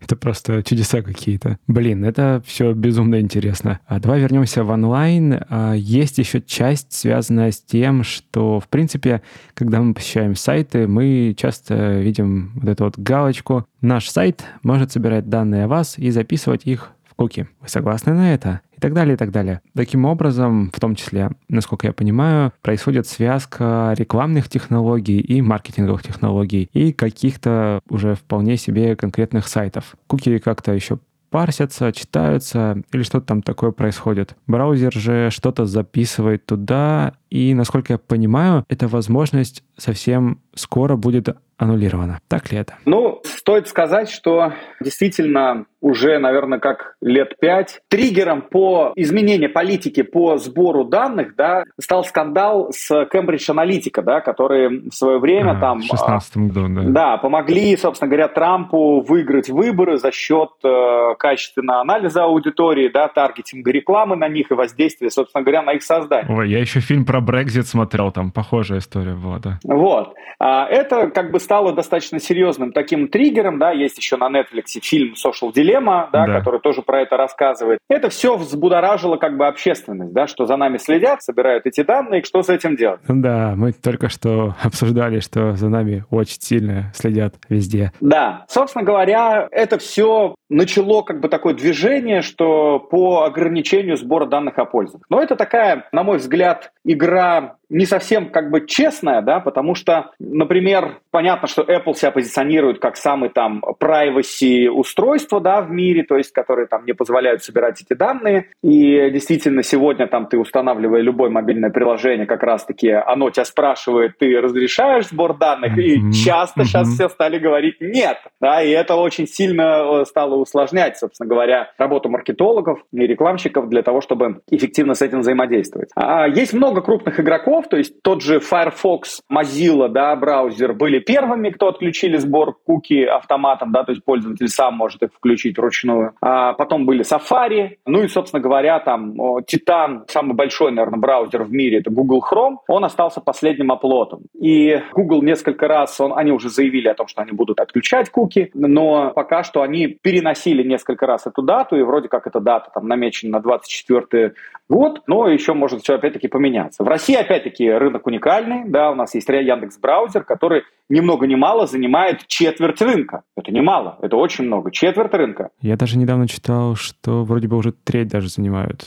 Это просто чудеса какие-то. Блин, это все безумно интересно. А давай вернемся в онлайн. А, есть еще часть, связанная с тем, что, в принципе, когда мы посещаем сайты, мы часто видим вот эту вот галочку. Наш сайт может собирать данные о вас и записывать их в куки. Вы согласны на это? так далее, и так далее. Таким образом, в том числе, насколько я понимаю, происходит связка рекламных технологий и маркетинговых технологий и каких-то уже вполне себе конкретных сайтов. Куки как-то еще парсятся, читаются или что-то там такое происходит. Браузер же что-то записывает туда, и, насколько я понимаю, эта возможность совсем скоро будет аннулировано. Так ли это? Ну, стоит сказать, что действительно уже, наверное, как лет пять. Триггером по изменению политики по сбору данных да, стал скандал с Cambridge Analytica, да, которые в свое время а, там... В 16 году, да. Да, помогли, собственно говоря, Трампу выиграть выборы за счет э, качественного анализа аудитории, да, таргетинга рекламы на них и воздействия, собственно говоря, на их создание. Ой, я еще фильм про Брекзит смотрел, там похожая история была, да. Вот. А это как бы стало достаточно серьезным таким триггером, да, есть еще на Netflix фильм Social Dilemma, да, да. который тоже про это рассказывает. Это все взбудоражило как бы общественность, да, что за нами следят, собирают эти данные, что с этим делать. Да, мы только что обсуждали, что за нами очень сильно следят везде. Да, собственно говоря, это все начало как бы такое движение, что по ограничению сбора данных о пользователях. Но это такая, на мой взгляд, игра не совсем как бы честная, да, потому что, например, понятно, что Apple себя позиционирует как самый там privacy устройство, да, в мире, то есть, которые там не позволяют собирать эти данные. И действительно, сегодня там ты устанавливая любое мобильное приложение, как раз-таки оно тебя спрашивает, ты разрешаешь сбор данных, и часто сейчас все стали говорить нет, да, и это очень сильно э, стало усложнять, собственно говоря, работу маркетологов и рекламщиков для того, чтобы эффективно с этим взаимодействовать. А есть много крупных игроков, то есть тот же Firefox, Mozilla, да, браузер были первыми, кто отключили сбор куки автоматом, да, то есть пользователь сам может их включить вручную. А потом были Safari, ну и, собственно говоря, там Titan, самый большой, наверное, браузер в мире, это Google Chrome, он остался последним оплотом. И Google несколько раз, он, они уже заявили о том, что они будут отключать куки, но пока что они переносили несколько раз эту дату, и вроде как эта дата там намечена на 24 год, но еще может все опять-таки поменяться. В России опять-таки рынок уникальный, да, у нас есть Яндекс браузер, который ни много ни мало занимает четверть рынка. Это немало, это очень много, четверть рынка. Я даже недавно читал, что вроде бы уже треть даже занимают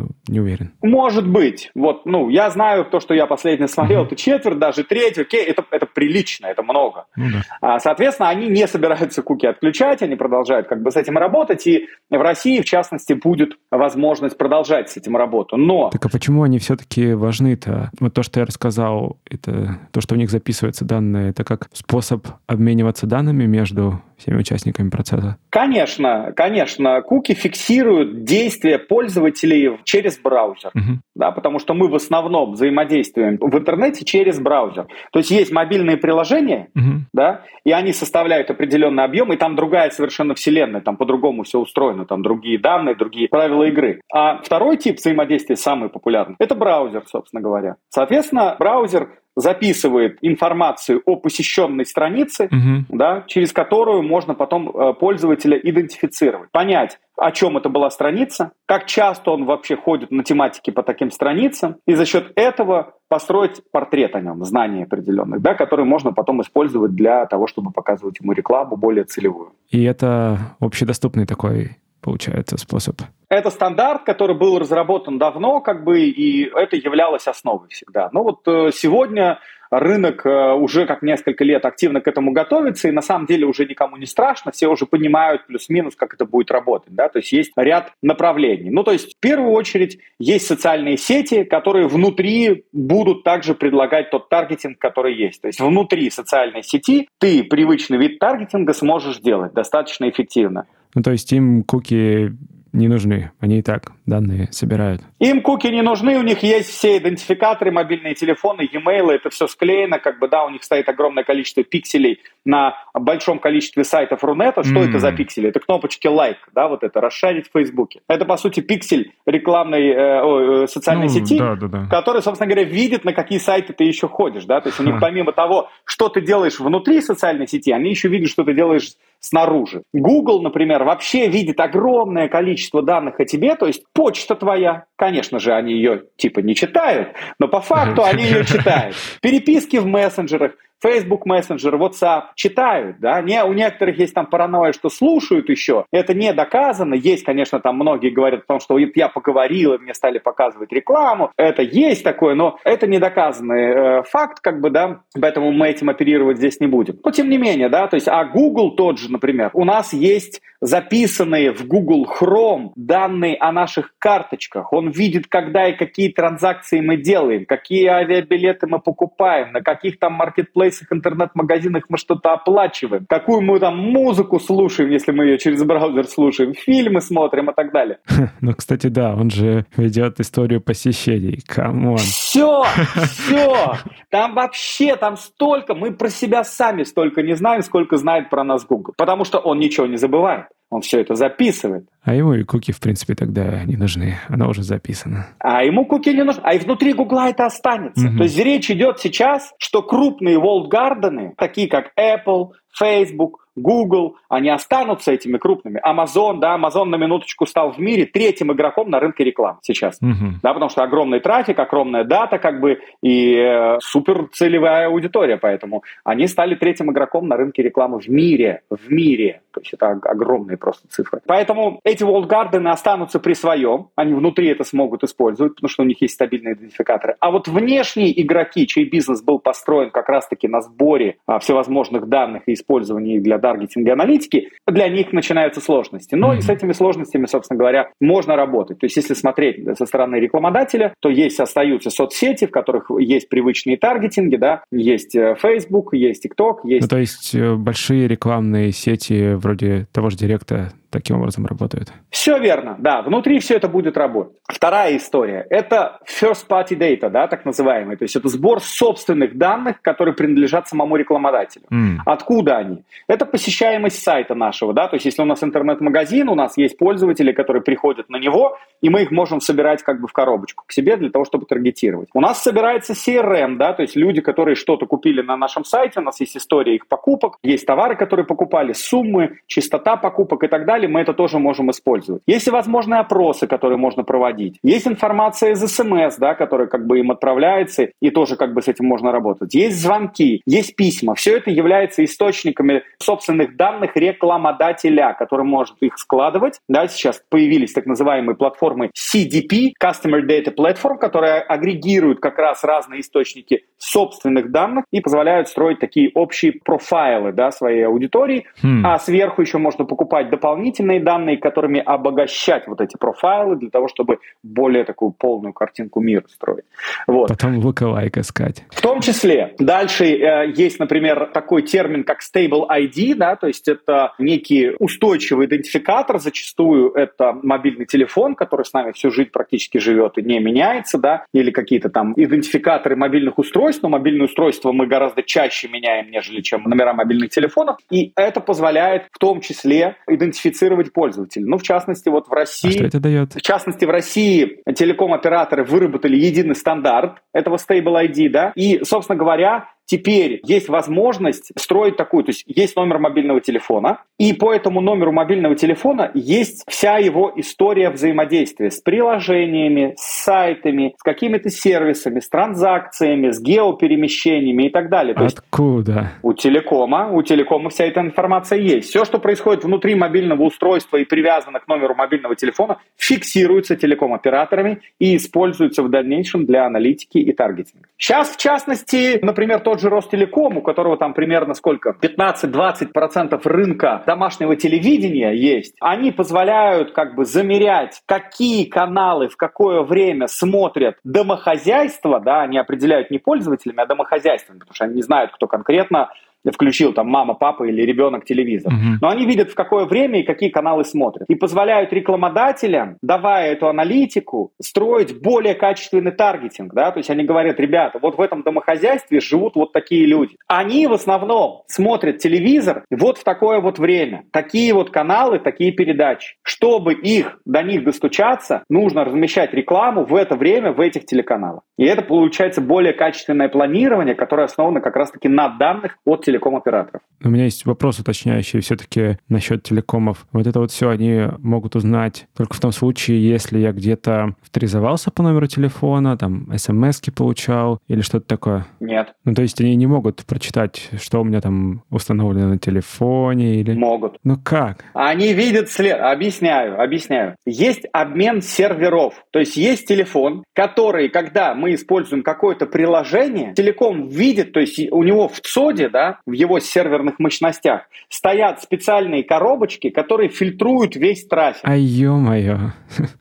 ну, не уверен. Может быть. Вот, ну, я знаю то, что я последний смотрел, uh-huh. это четверть, даже треть, окей, это, это прилично, это много. Ну, да. а, соответственно, они не собираются куки отключать, они продолжают как бы с этим работать, и в России, в частности, будет возможность продолжать с этим работу. Но... Так а почему они все-таки важны-то? Вот то, что я рассказал, это то, что у них записываются данные, это как способ обмениваться данными между всеми участниками процесса? Конечно, конечно. Куки фиксируют действия пользователей через браузер, угу. да, потому что мы в основном взаимодействуем в интернете через браузер. То есть есть мобильные приложения, угу. да, и они составляют определенный объем, и там другая совершенно вселенная, там по-другому все устроено, там другие данные, другие правила игры. А второй тип взаимодействия самый популярный – это браузер, собственно говоря. Соответственно, браузер записывает информацию о посещенной странице, угу. да, через которую можно потом э, пользователя идентифицировать, понять, о чем это была страница, как часто он вообще ходит на тематике по таким страницам, и за счет этого построить портрет о нем, знания определенных, да, которые можно потом использовать для того, чтобы показывать ему рекламу более целевую. И это общедоступный такой получается, способ? Это стандарт, который был разработан давно, как бы, и это являлось основой всегда. Но вот э, сегодня рынок э, уже как несколько лет активно к этому готовится, и на самом деле уже никому не страшно, все уже понимают плюс-минус, как это будет работать, да, то есть есть ряд направлений. Ну, то есть в первую очередь есть социальные сети, которые внутри будут также предлагать тот таргетинг, который есть. То есть внутри социальной сети ты привычный вид таргетинга сможешь делать достаточно эффективно. Ну, то есть им куки не нужны. Они и так данные собирают. Им куки не нужны, у них есть все идентификаторы, мобильные телефоны, e-mail, это все склеено, как бы, да, у них стоит огромное количество пикселей на большом количестве сайтов Рунета. Что mm. это за пиксели? Это кнопочки лайк, да, вот это, расшарить в Фейсбуке. Это, по сути, пиксель рекламной э, э, социальной ну, сети, да, да, да. который, собственно говоря, видит, на какие сайты ты еще ходишь, да, то есть у них помимо того, что ты делаешь внутри социальной сети, они еще видят, что ты делаешь снаружи. Google, например, вообще видит огромное количество данных о тебе, то есть почта твоя, конечно же, они ее типа не читают, но по факту они ее читают. Переписки в мессенджерах, Facebook Messenger, WhatsApp читают, да, не, у некоторых есть там паранойя, что слушают еще, это не доказано, есть, конечно, там многие говорят о том, что я поговорил, и мне стали показывать рекламу, это есть такое, но это не доказанный э, факт, как бы, да, поэтому мы этим оперировать здесь не будем. Но тем не менее, да, то есть, а Google тот же, например, у нас есть записанные в Google Chrome данные о наших карточках, он видит, когда и какие транзакции мы делаем, какие авиабилеты мы покупаем, на каких там маркетплейсах маркетплейсах, интернет-магазинах мы что-то оплачиваем, какую мы там музыку слушаем, если мы ее через браузер слушаем, фильмы смотрим и так далее. Ну, кстати, да, он же ведет историю посещений. Come on. Все, все. Там вообще, там столько, мы про себя сами столько не знаем, сколько знает про нас Google. Потому что он ничего не забывает. Он все это записывает. А ему и куки, в принципе, тогда не нужны. Оно уже записано. А ему куки не нужны. А и внутри Гугла это останется. Угу. То есть речь идет сейчас, что крупные волдгардены, такие как Apple, Facebook, Google, они останутся этими крупными. Amazon, да, Amazon на минуточку стал в мире третьим игроком на рынке рекламы сейчас. Угу. Да, потому что огромный трафик, огромная дата, как бы, и э, супер целевая аудитория, поэтому они стали третьим игроком на рынке рекламы в мире, в мире. То есть это огромные просто цифры. Поэтому эти walled останутся при своем, они внутри это смогут использовать, потому что у них есть стабильные идентификаторы. А вот внешние игроки, чей бизнес был построен как раз-таки на сборе а, всевозможных данных и использовании их для таргетинга аналитики, для них начинаются сложности. Но и с этими сложностями, собственно говоря, можно работать. То есть если смотреть со стороны рекламодателя, то есть остаются соцсети, в которых есть привычные таргетинги, да, есть э, Facebook, есть TikTok, есть... Ну, то есть э, большие рекламные сети вроде того же Директа таким образом работают. Все верно, да, внутри все это будет работать. Вторая история – это first party data, да, так называемый, то есть это сбор собственных данных, которые принадлежат самому рекламодателю. Mm. Откуда они? Это посещаемость сайта нашего, да, то есть если у нас интернет-магазин, у нас есть пользователи, которые приходят на него, и мы их можем собирать как бы в коробочку к себе для того, чтобы таргетировать. У нас собирается CRM, да, то есть люди, которые что-то купили на нашем сайте, у нас есть история их покупок, есть товары, которые покупали, суммы, частота покупок и так далее, мы это тоже можем использовать. Есть возможные опросы, которые можно проводить. Есть информация из СМС, да, которая как бы им отправляется, и тоже как бы с этим можно работать. Есть звонки, есть письма. Все это является источниками собственных данных рекламодателя, который может их складывать. Да, сейчас появились так называемые платформы CDP, Customer Data Platform, которые агрегируют как раз разные источники собственных данных и позволяют строить такие общие профайлы да, своей аудитории. Hmm. А сверху еще можно покупать дополнительные дополнительные данные, которыми обогащать вот эти профайлы для того, чтобы более такую полную картинку мира строить. Вот. Потом lookalike искать. В том числе. Дальше э, есть, например, такой термин, как stable ID, да, то есть это некий устойчивый идентификатор, зачастую это мобильный телефон, который с нами всю жизнь практически живет и не меняется, да, или какие-то там идентификаторы мобильных устройств, но мобильные устройства мы гораздо чаще меняем, нежели чем номера мобильных телефонов, и это позволяет в том числе идентифицировать идентифицировать пользователя. Ну, в частности, вот в России... А что это дает? В частности, в России телеком-операторы выработали единый стандарт этого Stable ID, да, и, собственно говоря, Теперь есть возможность строить такую, то есть есть номер мобильного телефона, и по этому номеру мобильного телефона есть вся его история взаимодействия с приложениями, с сайтами, с какими-то сервисами, с транзакциями, с геоперемещениями и так далее. То Откуда? у телекома, у телекома вся эта информация есть. Все, что происходит внутри мобильного устройства и привязано к номеру мобильного телефона, фиксируется телеком-операторами и используется в дальнейшем для аналитики и таргетинга. Сейчас, в частности, например, тот же Ростелеком, у которого там примерно сколько? 15-20% рынка домашнего телевидения есть. Они позволяют как бы замерять, какие каналы в какое время смотрят домохозяйство, да, они определяют не пользователями, а домохозяйствами, потому что они не знают, кто конкретно включил там мама, папа или ребенок телевизор. Угу. Но они видят, в какое время и какие каналы смотрят. И позволяют рекламодателям, давая эту аналитику, строить более качественный таргетинг. Да? То есть они говорят, ребята, вот в этом домохозяйстве живут вот такие люди. Они в основном смотрят телевизор вот в такое вот время. Такие вот каналы, такие передачи. Чтобы их, до них достучаться, нужно размещать рекламу в это время в этих телеканалах. И это получается более качественное планирование, которое основано как раз-таки на данных от телеком-операторов. У меня есть вопрос уточняющий все-таки насчет телекомов. Вот это вот все они могут узнать только в том случае, если я где-то авторизовался по номеру телефона, там смс получал или что-то такое? Нет. Ну, то есть они не могут прочитать, что у меня там установлено на телефоне или... Могут. Ну как? Они видят след... Объясняю, объясняю. Есть обмен серверов. То есть есть телефон, который, когда мы используем какое-то приложение, телеком видит, то есть у него в ЦОДе, да, в его серверных мощностях стоят специальные коробочки, которые фильтруют весь трафик. А ё-моё.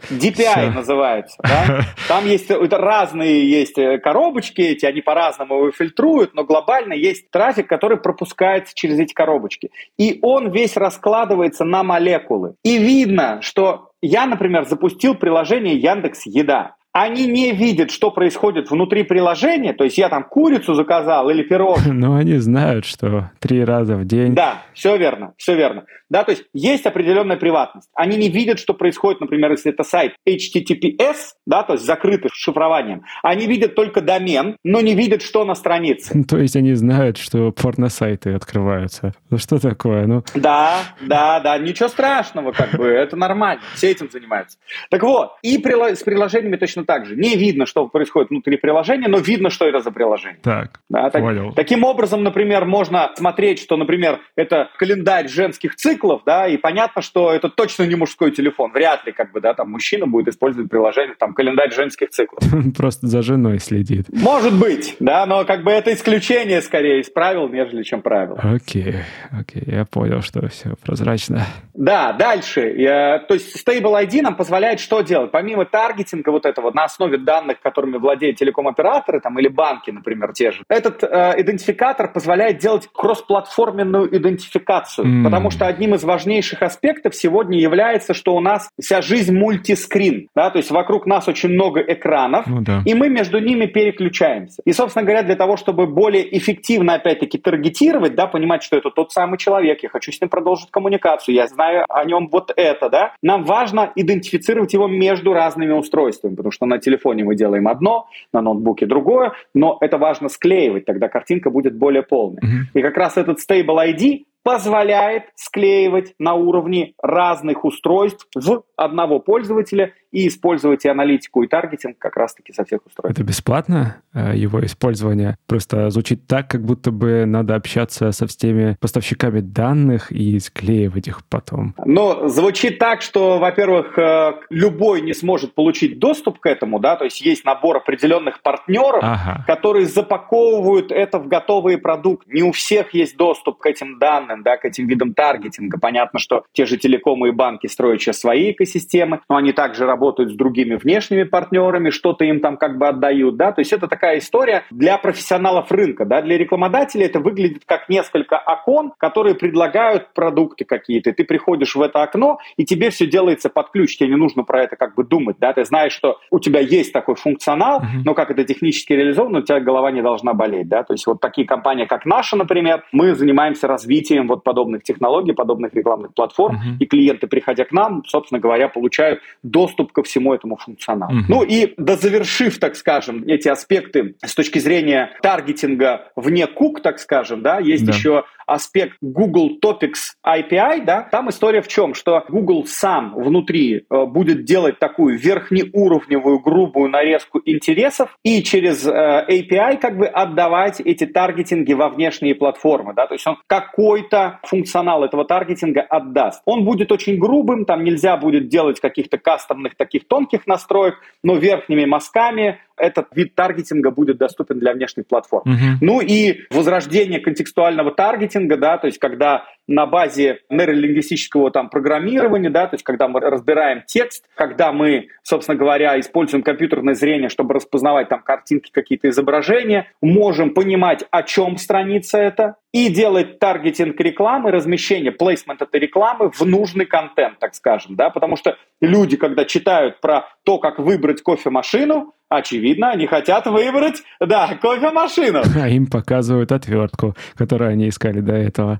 DPI Все. называется. Да? Там есть разные есть э, коробочки эти, они по-разному его фильтруют, но глобально есть трафик, который пропускается через эти коробочки. И он весь раскладывается на молекулы. И видно, что я, например, запустил приложение Яндекс Еда они не видят, что происходит внутри приложения, то есть я там курицу заказал или пирог. Но они знают, что три раза в день. Да, все верно, все верно. Да, то есть есть определенная приватность. Они не видят, что происходит, например, если это сайт HTTPS, да, то есть закрытый шифрованием. Они видят только домен, но не видят, что на странице. То есть они знают, что порно-сайты открываются. Ну что такое? Ну... Да, да, да, ничего страшного, как бы, это нормально, все этим занимаются. Так вот, и с приложениями точно так же. Не видно, что происходит внутри приложения, но видно, что это за приложение. Так, да, так, понял. Таким образом, например, можно смотреть, что, например, это календарь женских циклов, да, и понятно, что это точно не мужской телефон. Вряд ли, как бы, да, там мужчина будет использовать приложение, там, календарь женских циклов. Просто за женой следит. Может быть, да, но как бы это исключение скорее из правил, нежели чем правило. Окей, окей, я понял, что все прозрачно. Да, дальше. Я, то есть Stable ID нам позволяет что делать? Помимо таргетинга вот этого на основе данных, которыми владеют телеком-операторы там, или банки, например, те же, этот э, идентификатор позволяет делать кроссплатформенную идентификацию. Mm. Потому что одним из важнейших аспектов сегодня является, что у нас вся жизнь мультискрин. Да? То есть вокруг нас очень много экранов, ну, да. и мы между ними переключаемся. И, собственно говоря, для того, чтобы более эффективно, опять-таки, таргетировать, да, понимать, что это тот самый человек, я хочу с ним продолжить коммуникацию, я знаю о нем вот это, да, нам важно идентифицировать его между разными устройствами, потому что на телефоне мы делаем одно, на ноутбуке другое, но это важно склеивать, тогда картинка будет более полной. Mm-hmm. И как раз этот Stable ID позволяет склеивать на уровне разных устройств в одного пользователя и использовать и аналитику, и таргетинг как раз-таки со всех устройств. Это бесплатно, э, его использование? Просто звучит так, как будто бы надо общаться со всеми поставщиками данных и склеивать их потом. Но звучит так, что, во-первых, э, любой не сможет получить доступ к этому, да, то есть есть набор определенных партнеров, ага. которые запаковывают это в готовые продукты. Не у всех есть доступ к этим данным, да, к этим видам таргетинга. Понятно, что те же телекомы и банки строят сейчас свои экосистемы, но они также работают работают с другими внешними партнерами, что-то им там как бы отдают, да, то есть это такая история для профессионалов рынка, да, для рекламодателей это выглядит как несколько окон, которые предлагают продукты какие-то, ты приходишь в это окно, и тебе все делается под ключ, тебе не нужно про это как бы думать, да, ты знаешь, что у тебя есть такой функционал, но как это технически реализовано, у тебя голова не должна болеть, да, то есть вот такие компании, как наша, например, мы занимаемся развитием вот подобных технологий, подобных рекламных платформ, и клиенты, приходя к нам, собственно говоря, получают доступ доступ ко всему этому функционалу. Угу. Ну и дозавершив, так скажем, эти аспекты с точки зрения таргетинга вне кук, так скажем, да, есть да. еще аспект Google Topics API, да, там история в чем, что Google сам внутри э, будет делать такую верхнеуровневую грубую нарезку интересов и через э, API как бы отдавать эти таргетинги во внешние платформы, да, то есть он какой-то функционал этого таргетинга отдаст. Он будет очень грубым, там нельзя будет делать каких-то кастомных таких тонких настроек, но верхними мазками этот вид таргетинга будет доступен для внешних платформ. Uh-huh. Ну и возрождение контекстуального таргетинга, да, то есть когда на базе нейролингвистического там программирования, да, то есть когда мы разбираем текст, когда мы, собственно говоря, используем компьютерное зрение, чтобы распознавать там картинки, какие-то изображения, можем понимать, о чем страница это, и делать таргетинг рекламы, размещение, плейсмент этой рекламы в нужный контент, так скажем, да, потому что люди, когда читают про то, как выбрать кофемашину, очевидно, они хотят выбрать, да, кофемашину. А им показывают отвертку, которую они искали до этого.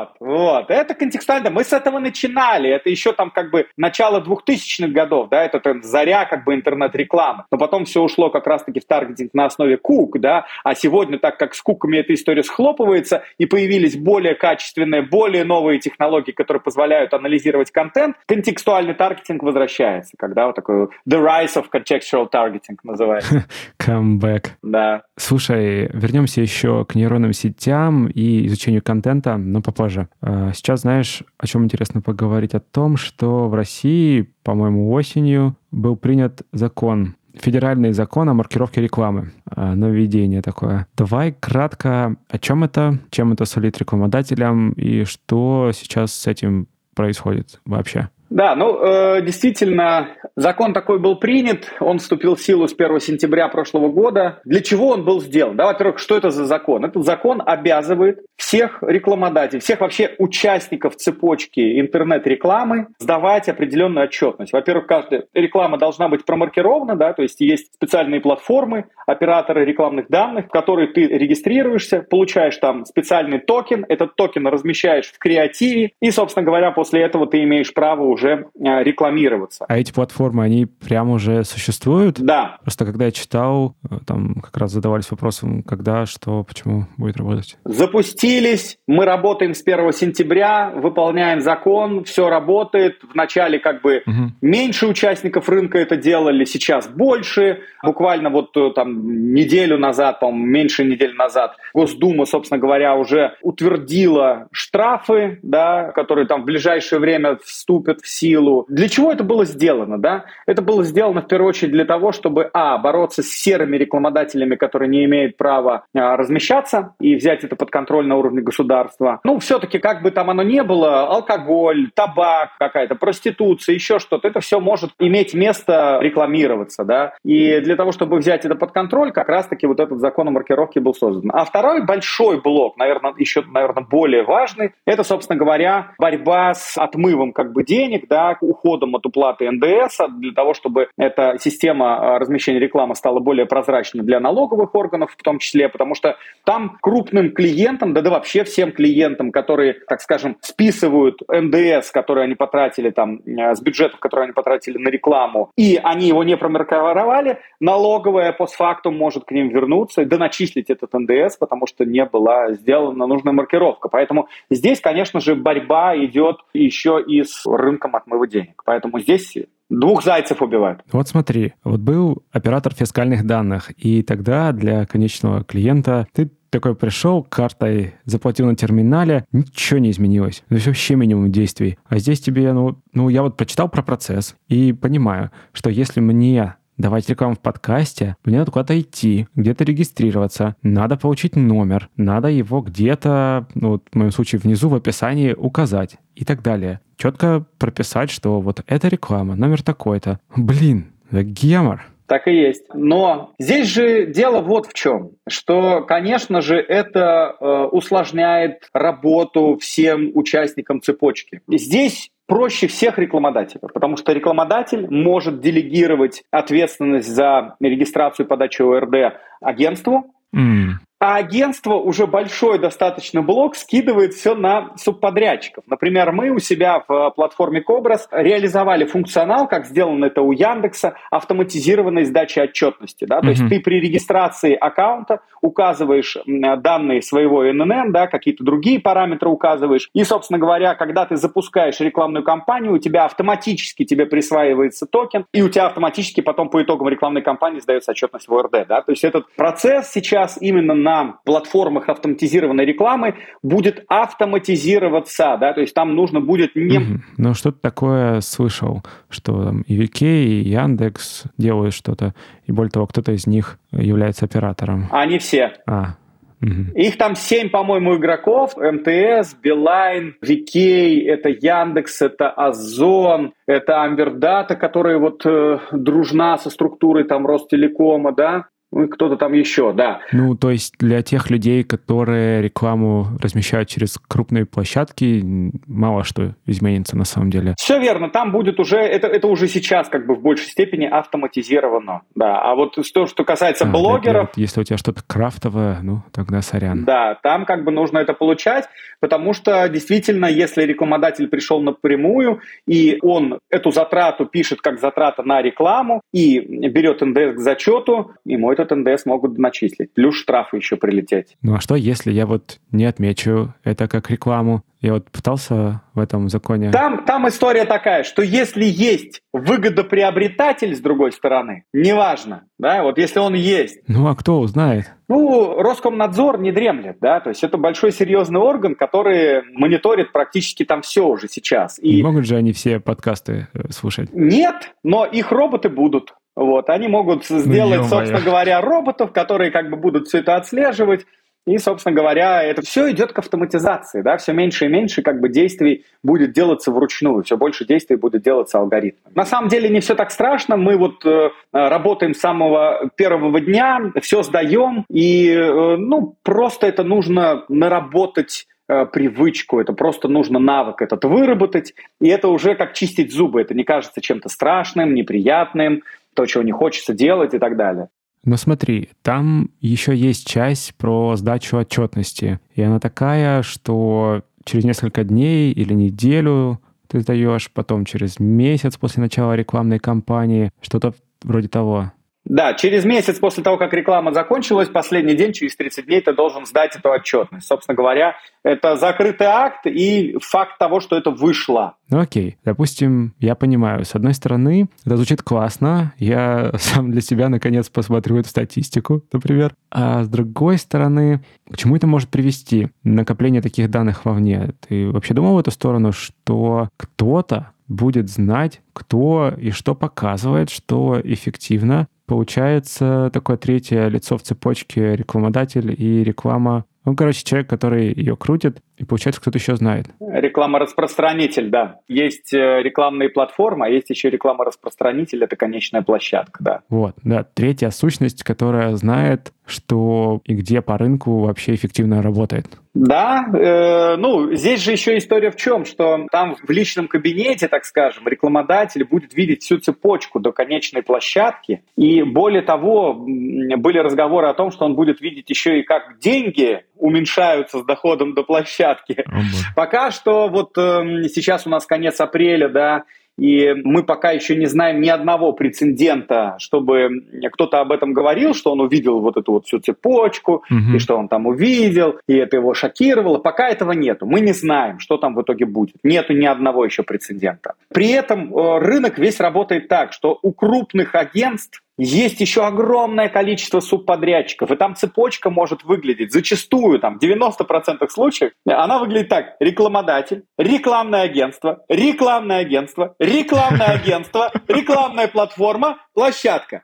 Вот, вот. Это контекстуально. Мы с этого начинали. Это еще там как бы начало 2000-х годов, да, это там, заря как бы интернет-рекламы. Но потом все ушло как раз-таки в таргетинг на основе кук, да, а сегодня, так как с куками эта история схлопывается, и появились более качественные, более новые технологии, которые позволяют анализировать контент, контекстуальный таргетинг возвращается, когда вот такой the rise of contextual targeting называется. Камбэк. Да. Слушай, вернемся еще к нейронным сетям и изучению контента, но попозже. А, сейчас знаешь, о чем интересно поговорить? О том, что в России, по-моему, осенью был принят закон федеральный закон о маркировке рекламы, а, нововведение такое. Давай кратко, о чем это, чем это сулит рекламодателям и что сейчас с этим происходит вообще? Да, ну, э, действительно, закон такой был принят, он вступил в силу с 1 сентября прошлого года. Для чего он был сделан? Да, во-первых, что это за закон? Этот закон обязывает всех рекламодателей, всех вообще участников цепочки интернет-рекламы сдавать определенную отчетность. Во-первых, каждая реклама должна быть промаркирована, да, то есть есть специальные платформы, операторы рекламных данных, в которые ты регистрируешься, получаешь там специальный токен, этот токен размещаешь в креативе, и, собственно говоря, после этого ты имеешь право уже уже э, рекламироваться. А эти платформы, они прямо уже существуют? Да. Просто когда я читал, э, там как раз задавались вопросом, когда, что, почему будет работать. Запустились, мы работаем с 1 сентября, выполняем закон, все работает. Вначале как бы угу. меньше участников рынка это делали, сейчас больше. Буквально вот э, там неделю назад, по-моему, меньше недели назад, Госдума, собственно говоря, уже утвердила штрафы, да, которые там в ближайшее время вступят в силу. Для чего это было сделано? Да? Это было сделано в первую очередь для того, чтобы, а, бороться с серыми рекламодателями, которые не имеют права а, размещаться и взять это под контроль на уровне государства. Ну, все-таки, как бы там оно ни было, алкоголь, табак, какая-то проституция, еще что-то, это все может иметь место рекламироваться. Да? И для того, чтобы взять это под контроль, как раз-таки вот этот закон о маркировке был создан. А второй большой блок, наверное, еще, наверное, более важный, это, собственно говоря, борьба с отмывом как бы денег, денег, да, уходом от уплаты НДС, для того, чтобы эта система а, размещения рекламы стала более прозрачной для налоговых органов в том числе, потому что там крупным клиентам, да да вообще всем клиентам, которые, так скажем, списывают НДС, который они потратили там, а, с бюджетов, которые они потратили на рекламу, и они его не промаркировали, налоговая постфактум может к ним вернуться и доначислить этот НДС, потому что не была сделана нужная маркировка. Поэтому здесь, конечно же, борьба идет еще и с рынком риском отмыва денег. Поэтому здесь двух зайцев убивают. Вот смотри, вот был оператор фискальных данных, и тогда для конечного клиента ты такой пришел, картой заплатил на терминале, ничего не изменилось. То есть вообще минимум действий. А здесь тебе, ну, ну, я вот прочитал про процесс и понимаю, что если мне давать рекламу в подкасте, мне надо куда-то идти, где-то регистрироваться, надо получить номер, надо его где-то, ну, вот в моем случае внизу в описании указать и так далее. Четко прописать, что вот эта реклама, номер такой-то. Блин, это гемор. Так и есть. Но здесь же дело вот в чем, что, конечно же, это э, усложняет работу всем участникам цепочки. Здесь проще всех рекламодателей, потому что рекламодатель может делегировать ответственность за регистрацию и подачу ОРД агентству, mm. А агентство уже большой достаточно блок скидывает все на субподрядчиков. Например, мы у себя в э, платформе Cobras реализовали функционал, как сделано это у Яндекса, автоматизированной сдачи отчетности. Да? То mm-hmm. есть ты при регистрации аккаунта указываешь данные своего ННН, да, какие-то другие параметры указываешь. И, собственно говоря, когда ты запускаешь рекламную кампанию, у тебя автоматически тебе присваивается токен, и у тебя автоматически потом по итогам рекламной кампании сдается отчетность в ОРД. Да? То есть этот процесс сейчас именно на на платформах автоматизированной рекламы будет автоматизироваться, да, то есть там нужно будет не... Угу. Ну, что-то такое слышал, что там и VK, и Яндекс делают что-то, и более того, кто-то из них является оператором. Они все. А, Угу. Их там семь, по-моему, игроков. МТС, Билайн, Викей, это Яндекс, это Озон, это Амбердата, которая вот э, дружна со структурой там Ростелекома, да. Ну кто-то там еще, да. Ну, то есть для тех людей, которые рекламу размещают через крупные площадки, мало что изменится на самом деле. Все верно, там будет уже, это, это уже сейчас как бы в большей степени автоматизировано, да. А вот то, что касается а, блогеров... Да, если у тебя что-то крафтовое, ну, тогда сорян. Да, там как бы нужно это получать, потому что действительно, если рекламодатель пришел напрямую, и он эту затрату пишет как затрата на рекламу, и берет индекс к зачету, ему это этот НДС могут начислить. Плюс штрафы еще прилететь. Ну а что, если я вот не отмечу это как рекламу? Я вот пытался в этом законе... Там, там история такая, что если есть выгодоприобретатель с другой стороны, неважно, да, вот если он есть. Ну а кто узнает? Ну, Роскомнадзор не дремлет, да, то есть это большой серьезный орган, который мониторит практически там все уже сейчас. И... Не могут же они все подкасты э, слушать? Нет, но их роботы будут. Вот, они могут сделать, собственно говоря, роботов, которые как бы будут все это отслеживать, и, собственно говоря, это все идет к автоматизации, да, все меньше и меньше как бы действий будет делаться вручную, все больше действий будет делаться алгоритмом. На самом деле не все так страшно, мы вот э, работаем с самого первого дня, все сдаем, и, э, ну, просто это нужно наработать э, привычку, это просто нужно навык этот выработать, и это уже как чистить зубы, это не кажется чем-то страшным, неприятным, то, чего не хочется делать и так далее. Но смотри, там еще есть часть про сдачу отчетности. И она такая, что через несколько дней или неделю ты сдаешь, потом через месяц после начала рекламной кампании, что-то вроде того. Да, через месяц после того, как реклама закончилась, последний день, через 30 дней ты должен сдать эту отчетность. Собственно говоря, это закрытый акт и факт того, что это вышло. Ну окей, допустим, я понимаю, с одной стороны, это звучит классно, я сам для себя наконец посмотрю эту статистику, например, а с другой стороны, к чему это может привести, накопление таких данных вовне? Ты вообще думал в эту сторону, что кто-то будет знать, кто и что показывает, что эффективно, получается такое третье лицо в цепочке рекламодатель и реклама ну, короче, человек, который ее крутит, и получается, кто-то еще знает. Реклама-распространитель, да. Есть э, рекламные платформы, а есть еще реклама-распространитель, это конечная площадка, да. Вот, да. Третья сущность, которая знает, что и где по рынку вообще эффективно работает. Да, э, ну, здесь же еще история в чем, что там в личном кабинете, так скажем, рекламодатель будет видеть всю цепочку до конечной площадки. И более того, были разговоры о том, что он будет видеть еще и как деньги уменьшаются с доходом до площадки. Oh, Пока что вот э, сейчас у нас конец апреля, да, и мы пока еще не знаем ни одного прецедента, чтобы кто-то об этом говорил, что он увидел вот эту вот всю цепочку, угу. и что он там увидел, и это его шокировало. Пока этого нету. Мы не знаем, что там в итоге будет. Нету ни одного еще прецедента. При этом э, рынок весь работает так, что у крупных агентств есть еще огромное количество субподрядчиков, и там цепочка может выглядеть зачастую, там, в 90% случаев, она выглядит так. Рекламодатель, рекламное агентство, рекламное агентство, рекламное агентство, рекламная платформа, площадка.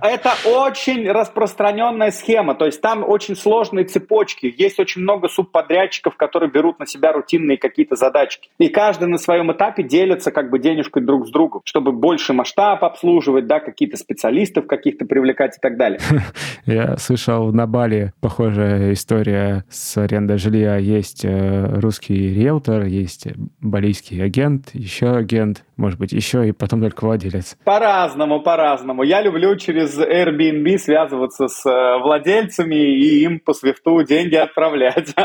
Это очень распространенная схема, то есть там очень сложные цепочки, есть очень много субподрядчиков, которые берут на себя рутинные какие-то задачки. И каждый на своем этапе делится как бы денежкой друг с другом, чтобы больше масштаб обслуживать, да, какие-то специалистов каких-то привлекать и так далее. Я слышал на Бали похожая история с арендой жилья. Есть э, русский риэлтор, есть балийский агент, еще агент, может быть, еще и потом только владелец. По-разному, по-разному. Я люблю через Airbnb связываться с э, владельцами и им по свифту деньги отправлять.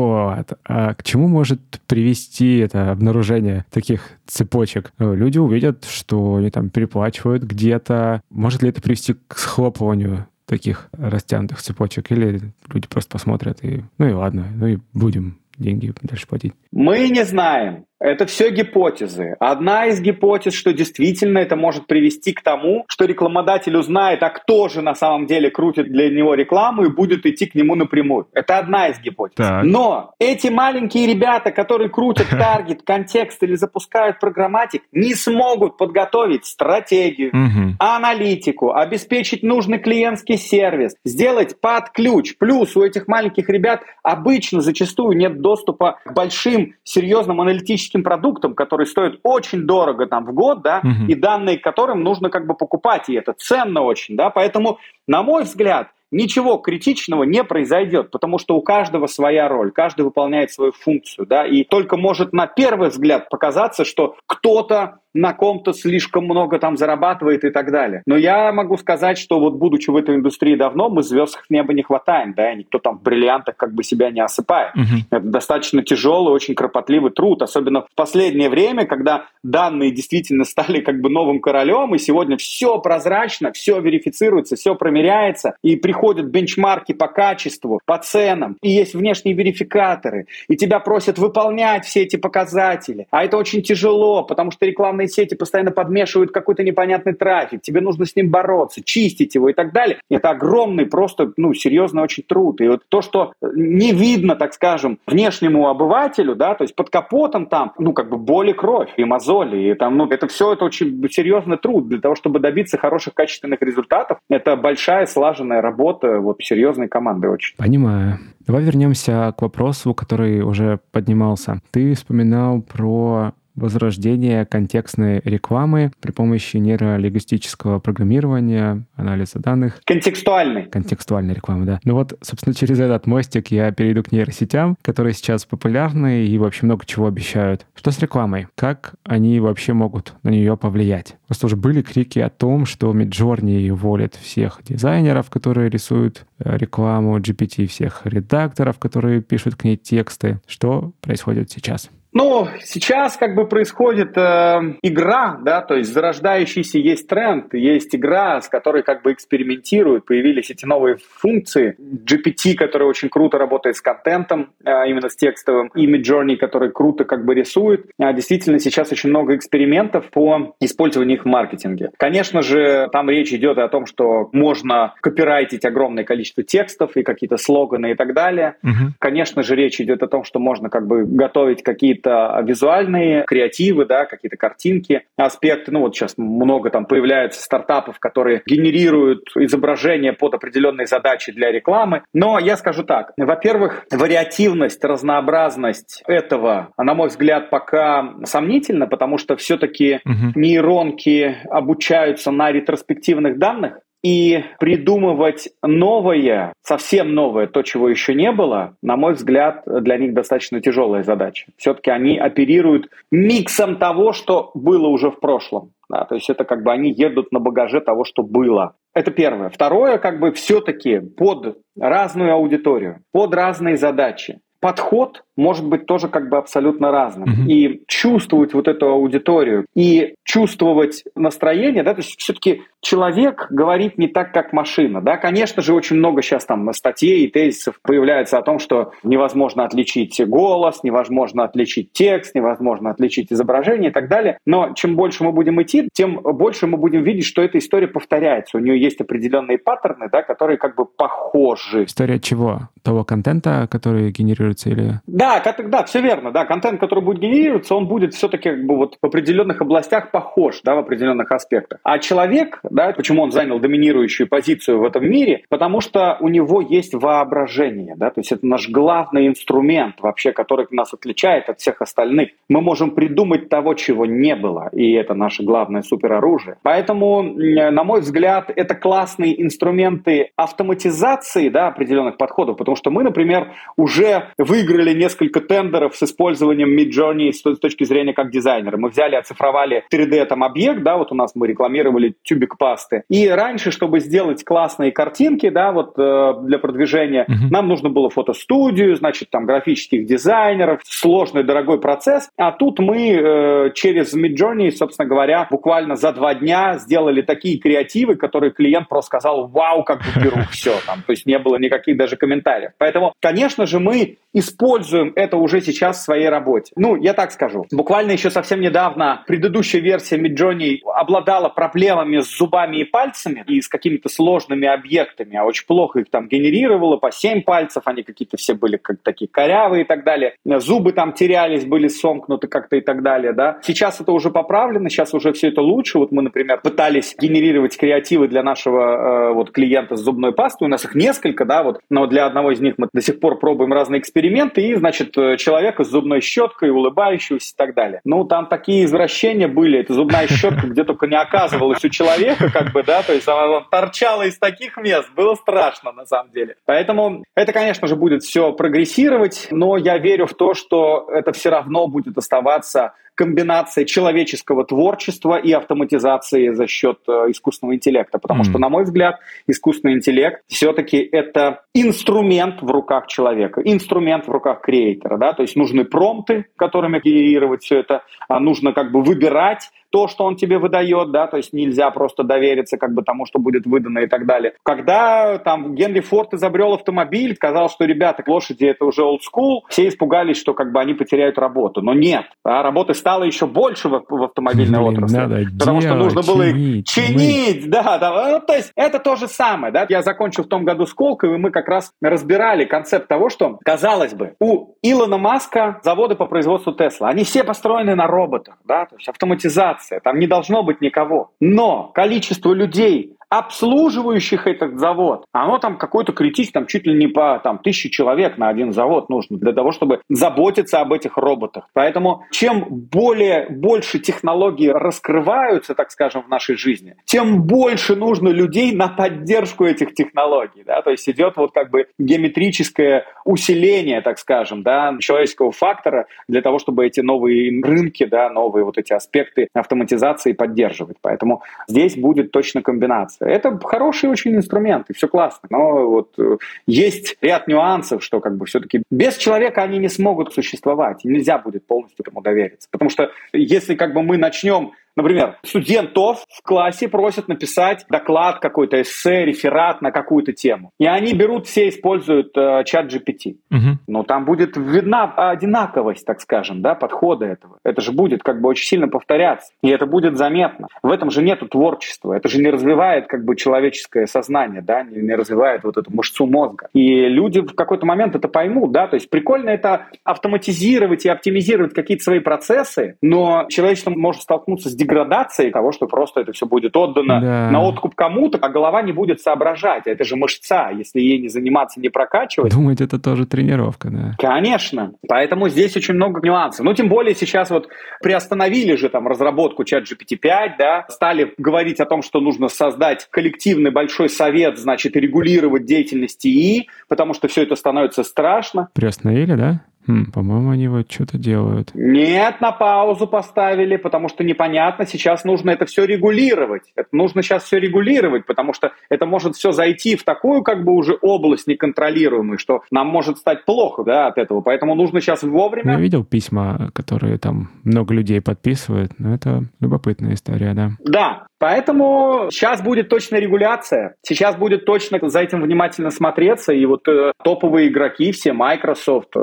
Вот. А к чему может привести это обнаружение таких цепочек? Люди увидят, что они там переплачивают где-то, может ли это привести к схлопыванию таких растянутых цепочек? Или люди просто посмотрят и, ну и ладно, ну и будем деньги дальше платить? Мы не знаем. Это все гипотезы. Одна из гипотез, что действительно это может привести к тому, что рекламодатель узнает, а кто же на самом деле крутит для него рекламу и будет идти к нему напрямую. Это одна из гипотез. Так. Но эти маленькие ребята, которые крутят таргет, контекст или запускают программатик, не смогут подготовить стратегию, аналитику, обеспечить нужный клиентский сервис, сделать под ключ. Плюс у этих маленьких ребят обычно зачастую нет доступа к большим серьезным аналитическим техническим продуктом, который стоит очень дорого там в год, да, угу. и данные которым нужно как бы покупать, и это ценно очень, да, поэтому, на мой взгляд, ничего критичного не произойдет, потому что у каждого своя роль, каждый выполняет свою функцию, да, и только может на первый взгляд показаться, что кто-то на ком-то слишком много там зарабатывает и так далее. Но я могу сказать, что вот будучи в этой индустрии давно, мы звезд с неба не хватаем, да, и никто там в бриллиантах как бы себя не осыпает. Uh-huh. Это достаточно тяжелый, очень кропотливый труд, особенно в последнее время, когда данные действительно стали как бы новым королем, и сегодня все прозрачно, все верифицируется, все промеряется, и приходят бенчмарки по качеству, по ценам, и есть внешние верификаторы, и тебя просят выполнять все эти показатели. А это очень тяжело, потому что рекламные рекламные сети постоянно подмешивают какой-то непонятный трафик, тебе нужно с ним бороться, чистить его и так далее. Это огромный просто, ну, серьезный очень труд. И вот то, что не видно, так скажем, внешнему обывателю, да, то есть под капотом там, ну, как бы боли, кровь и мозоли, и там, ну, это все это очень серьезный труд для того, чтобы добиться хороших качественных результатов. Это большая слаженная работа вот серьезной команды очень. Понимаю. Давай вернемся к вопросу, который уже поднимался. Ты вспоминал про возрождение контекстной рекламы при помощи нейролингвистического программирования, анализа данных. Контекстуальной. Контекстуальной рекламы, да. Ну вот, собственно, через этот мостик я перейду к нейросетям, которые сейчас популярны и вообще много чего обещают. Что с рекламой? Как они вообще могут на нее повлиять? Просто уже были крики о том, что Midjourney уволит всех дизайнеров, которые рисуют э, рекламу, GPT всех редакторов, которые пишут к ней тексты. Что происходит сейчас? Ну, сейчас как бы происходит э, игра, да, то есть зарождающийся есть тренд, есть игра, с которой как бы экспериментируют, появились эти новые функции. GPT, который очень круто работает с контентом, э, именно с текстовым, и Midjourney, который круто как бы рисует. А действительно, сейчас очень много экспериментов по использованию их в маркетинге. Конечно же, там речь идет о том, что можно копирайтить огромное количество текстов и какие-то слоганы и так далее. Угу. Конечно же, речь идет о том, что можно как бы готовить какие-то какие-то визуальные креативы, да, какие-то картинки, аспекты. Ну вот сейчас много там появляется стартапов, которые генерируют изображения под определенные задачи для рекламы. Но я скажу так. Во-первых, вариативность, разнообразность этого, на мой взгляд, пока сомнительна, потому что все-таки угу. нейронки обучаются на ретроспективных данных, и придумывать новое, совсем новое, то, чего еще не было, на мой взгляд, для них достаточно тяжелая задача. Все-таки они оперируют миксом того, что было уже в прошлом. Да, то есть это как бы они едут на багаже того, что было. Это первое. Второе, как бы все-таки под разную аудиторию, под разные задачи подход может быть тоже как бы абсолютно разным. Mm-hmm. И чувствовать вот эту аудиторию и чувствовать настроение, да, то есть все-таки человек говорит не так, как машина, да, конечно же, очень много сейчас там статей и тезисов появляется о том, что невозможно отличить голос, невозможно отличить текст, невозможно отличить изображение и так далее, но чем больше мы будем идти, тем больше мы будем видеть, что эта история повторяется, у нее есть определенные паттерны, да, которые как бы похожи. История чего? Того контента, который генерируется или... Да, да, все верно, да, контент, который будет генерироваться, он будет все-таки как бы вот в определенных областях похож, да, в определенных аспектах. А человек, да, почему он занял доминирующую позицию в этом мире? Потому что у него есть воображение, да, то есть это наш главный инструмент вообще, который нас отличает от всех остальных. Мы можем придумать того, чего не было, и это наше главное супероружие. Поэтому, на мой взгляд, это классные инструменты автоматизации, да, определенных подходов, потому что мы, например, уже выиграли несколько тендеров с использованием Midjourney с точки зрения как дизайнера. Мы взяли, оцифровали 3D там объект, да, вот у нас мы рекламировали тюбик пасты. И раньше, чтобы сделать классные картинки, да, вот э, для продвижения, uh-huh. нам нужно было фотостудию, значит, там графических дизайнеров, сложный дорогой процесс. А тут мы э, через Midjourney, собственно говоря, буквально за два дня сделали такие креативы, которые клиент просто сказал, вау, как беру все там. То есть не было никаких даже комментариев. Поэтому, конечно же, мы используем это уже сейчас в своей работе. Ну, я так скажу. Буквально еще совсем недавно предыдущая версия Midjourney обладала проблемами с зубами и пальцами и с какими-то сложными объектами, а очень плохо их там генерировала, по 7 пальцев, они какие-то все были как такие корявые и так далее. Зубы там терялись, были сомкнуты как-то и так далее, да. Сейчас это уже поправлено, сейчас уже все это лучше. Вот мы, например, пытались генерировать креативы для нашего э, вот клиента с зубной пастой, у нас их несколько, да, вот, но для одного из них мы до сих пор пробуем разные эксперименты, и, значит, э, человека с зубной щеткой, улыбающегося и так далее. Ну, там такие извращения были, эта зубная щетка где только не оказывалась у человека, как бы, да, то есть она торчала из таких мест, было страшно на самом деле. Поэтому это, конечно же, будет все прогрессировать, но я верю в то, что это все равно будет оставаться комбинация человеческого творчества и автоматизации за счет э, искусственного интеллекта. Потому mm. что, на мой взгляд, искусственный интеллект все-таки это инструмент в руках человека, инструмент в руках креатора. Да? То есть нужны промпты, которыми генерировать все это, а нужно как бы выбирать, то, что он тебе выдает, да, то есть нельзя просто довериться как бы тому, что будет выдано и так далее. Когда там Генри Форд изобрел автомобиль, сказал, что, ребята, лошади это уже old school, все испугались, что как бы они потеряют работу. Но нет, а работы стало еще больше в, в автомобильной Блин, отрасли. Надо потому делать, что нужно было их чинить, мы... да, да. Ну, то есть это то же самое, да. Я закончил в том году с и мы как раз разбирали концепт того, что, казалось бы, у Илона Маска заводы по производству Тесла, они все построены на роботах, да, то есть автоматизация, там не должно быть никого. Но количество людей, обслуживающих этот завод, оно там какой-то критический, там чуть ли не по там, тысяче человек на один завод нужно для того, чтобы заботиться об этих роботах. Поэтому чем более, больше технологии раскрываются, так скажем, в нашей жизни, тем больше нужно людей на поддержку этих технологий. Да? То есть идет вот как бы геометрическое усиление, так скажем, да, человеческого фактора для того, чтобы эти новые рынки, да, новые вот эти аспекты автоматизации поддерживать. Поэтому здесь будет точно комбинация. Это хороший очень инструмент, и все классно. Но вот э, есть ряд нюансов, что как бы все-таки без человека они не смогут существовать, и нельзя будет полностью этому довериться. Потому что если как бы мы начнем Например, студентов в классе просят написать доклад какой-то, эссе, реферат на какую-то тему. И они берут, все используют э, чат GPT. Угу. Но там будет видна одинаковость, так скажем, да, подхода этого. Это же будет как бы очень сильно повторяться. И это будет заметно. В этом же нету творчества. Это же не развивает как бы человеческое сознание, да, не, не развивает вот эту мышцу мозга. И люди в какой-то момент это поймут, да, то есть прикольно это автоматизировать и оптимизировать какие-то свои процессы, но человечество может столкнуться с деградацией того, что просто это все будет отдано да. на откуп кому-то, а голова не будет соображать. Это же мышца, если ей не заниматься, не прокачивать. Думать, это тоже тренировка, да. Конечно. Поэтому здесь очень много нюансов. Ну, тем более сейчас вот приостановили же там разработку чат GPT-5, да, стали говорить о том, что нужно создать коллективный большой совет, значит, регулировать деятельность ИИ, потому что все это становится страшно. Приостановили, да? Хм, по-моему, они вот что-то делают. Нет, на паузу поставили, потому что непонятно. Сейчас нужно это все регулировать. Это нужно сейчас все регулировать, потому что это может все зайти в такую как бы уже область неконтролируемую, что нам может стать плохо да, от этого. Поэтому нужно сейчас вовремя... Я видел письма, которые там много людей подписывают, но это любопытная история, да. Да, Поэтому сейчас будет точно регуляция, сейчас будет точно за этим внимательно смотреться, и вот э, топовые игроки все, Microsoft, э,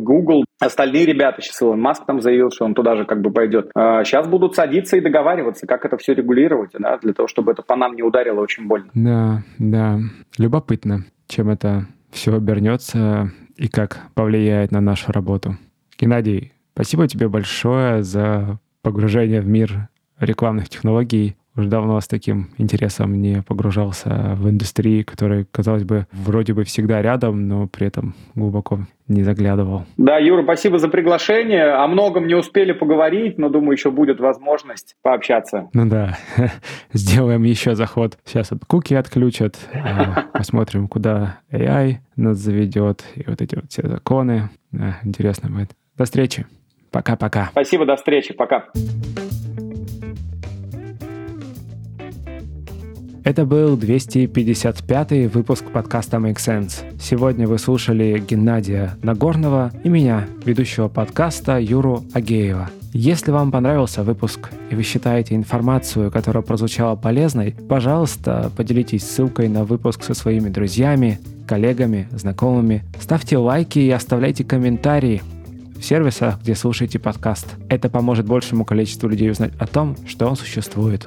Google, остальные ребята, сейчас Илон Маск там заявил, что он туда же как бы пойдет, сейчас будут садиться и договариваться, как это все регулировать, да, для того, чтобы это по нам не ударило очень больно. Да, да, любопытно, чем это все обернется и как повлияет на нашу работу. Геннадий, спасибо тебе большое за погружение в мир рекламных технологий уже давно с таким интересом не погружался в индустрии, которая, казалось бы, вроде бы всегда рядом, но при этом глубоко не заглядывал. Да, Юра, спасибо за приглашение. О многом не успели поговорить, но думаю, еще будет возможность пообщаться. Ну да, сделаем еще заход. Сейчас от куки отключат, а, посмотрим, куда AI нас заведет, и вот эти вот все законы. Да, интересно будет. До встречи. Пока-пока. Спасибо, до встречи. Пока. Это был 255 выпуск подкаста Make Sense. Сегодня вы слушали Геннадия Нагорного и меня, ведущего подкаста Юру Агеева. Если вам понравился выпуск и вы считаете информацию, которая прозвучала полезной, пожалуйста, поделитесь ссылкой на выпуск со своими друзьями, коллегами, знакомыми. Ставьте лайки и оставляйте комментарии в сервисах, где слушаете подкаст. Это поможет большему количеству людей узнать о том, что он существует.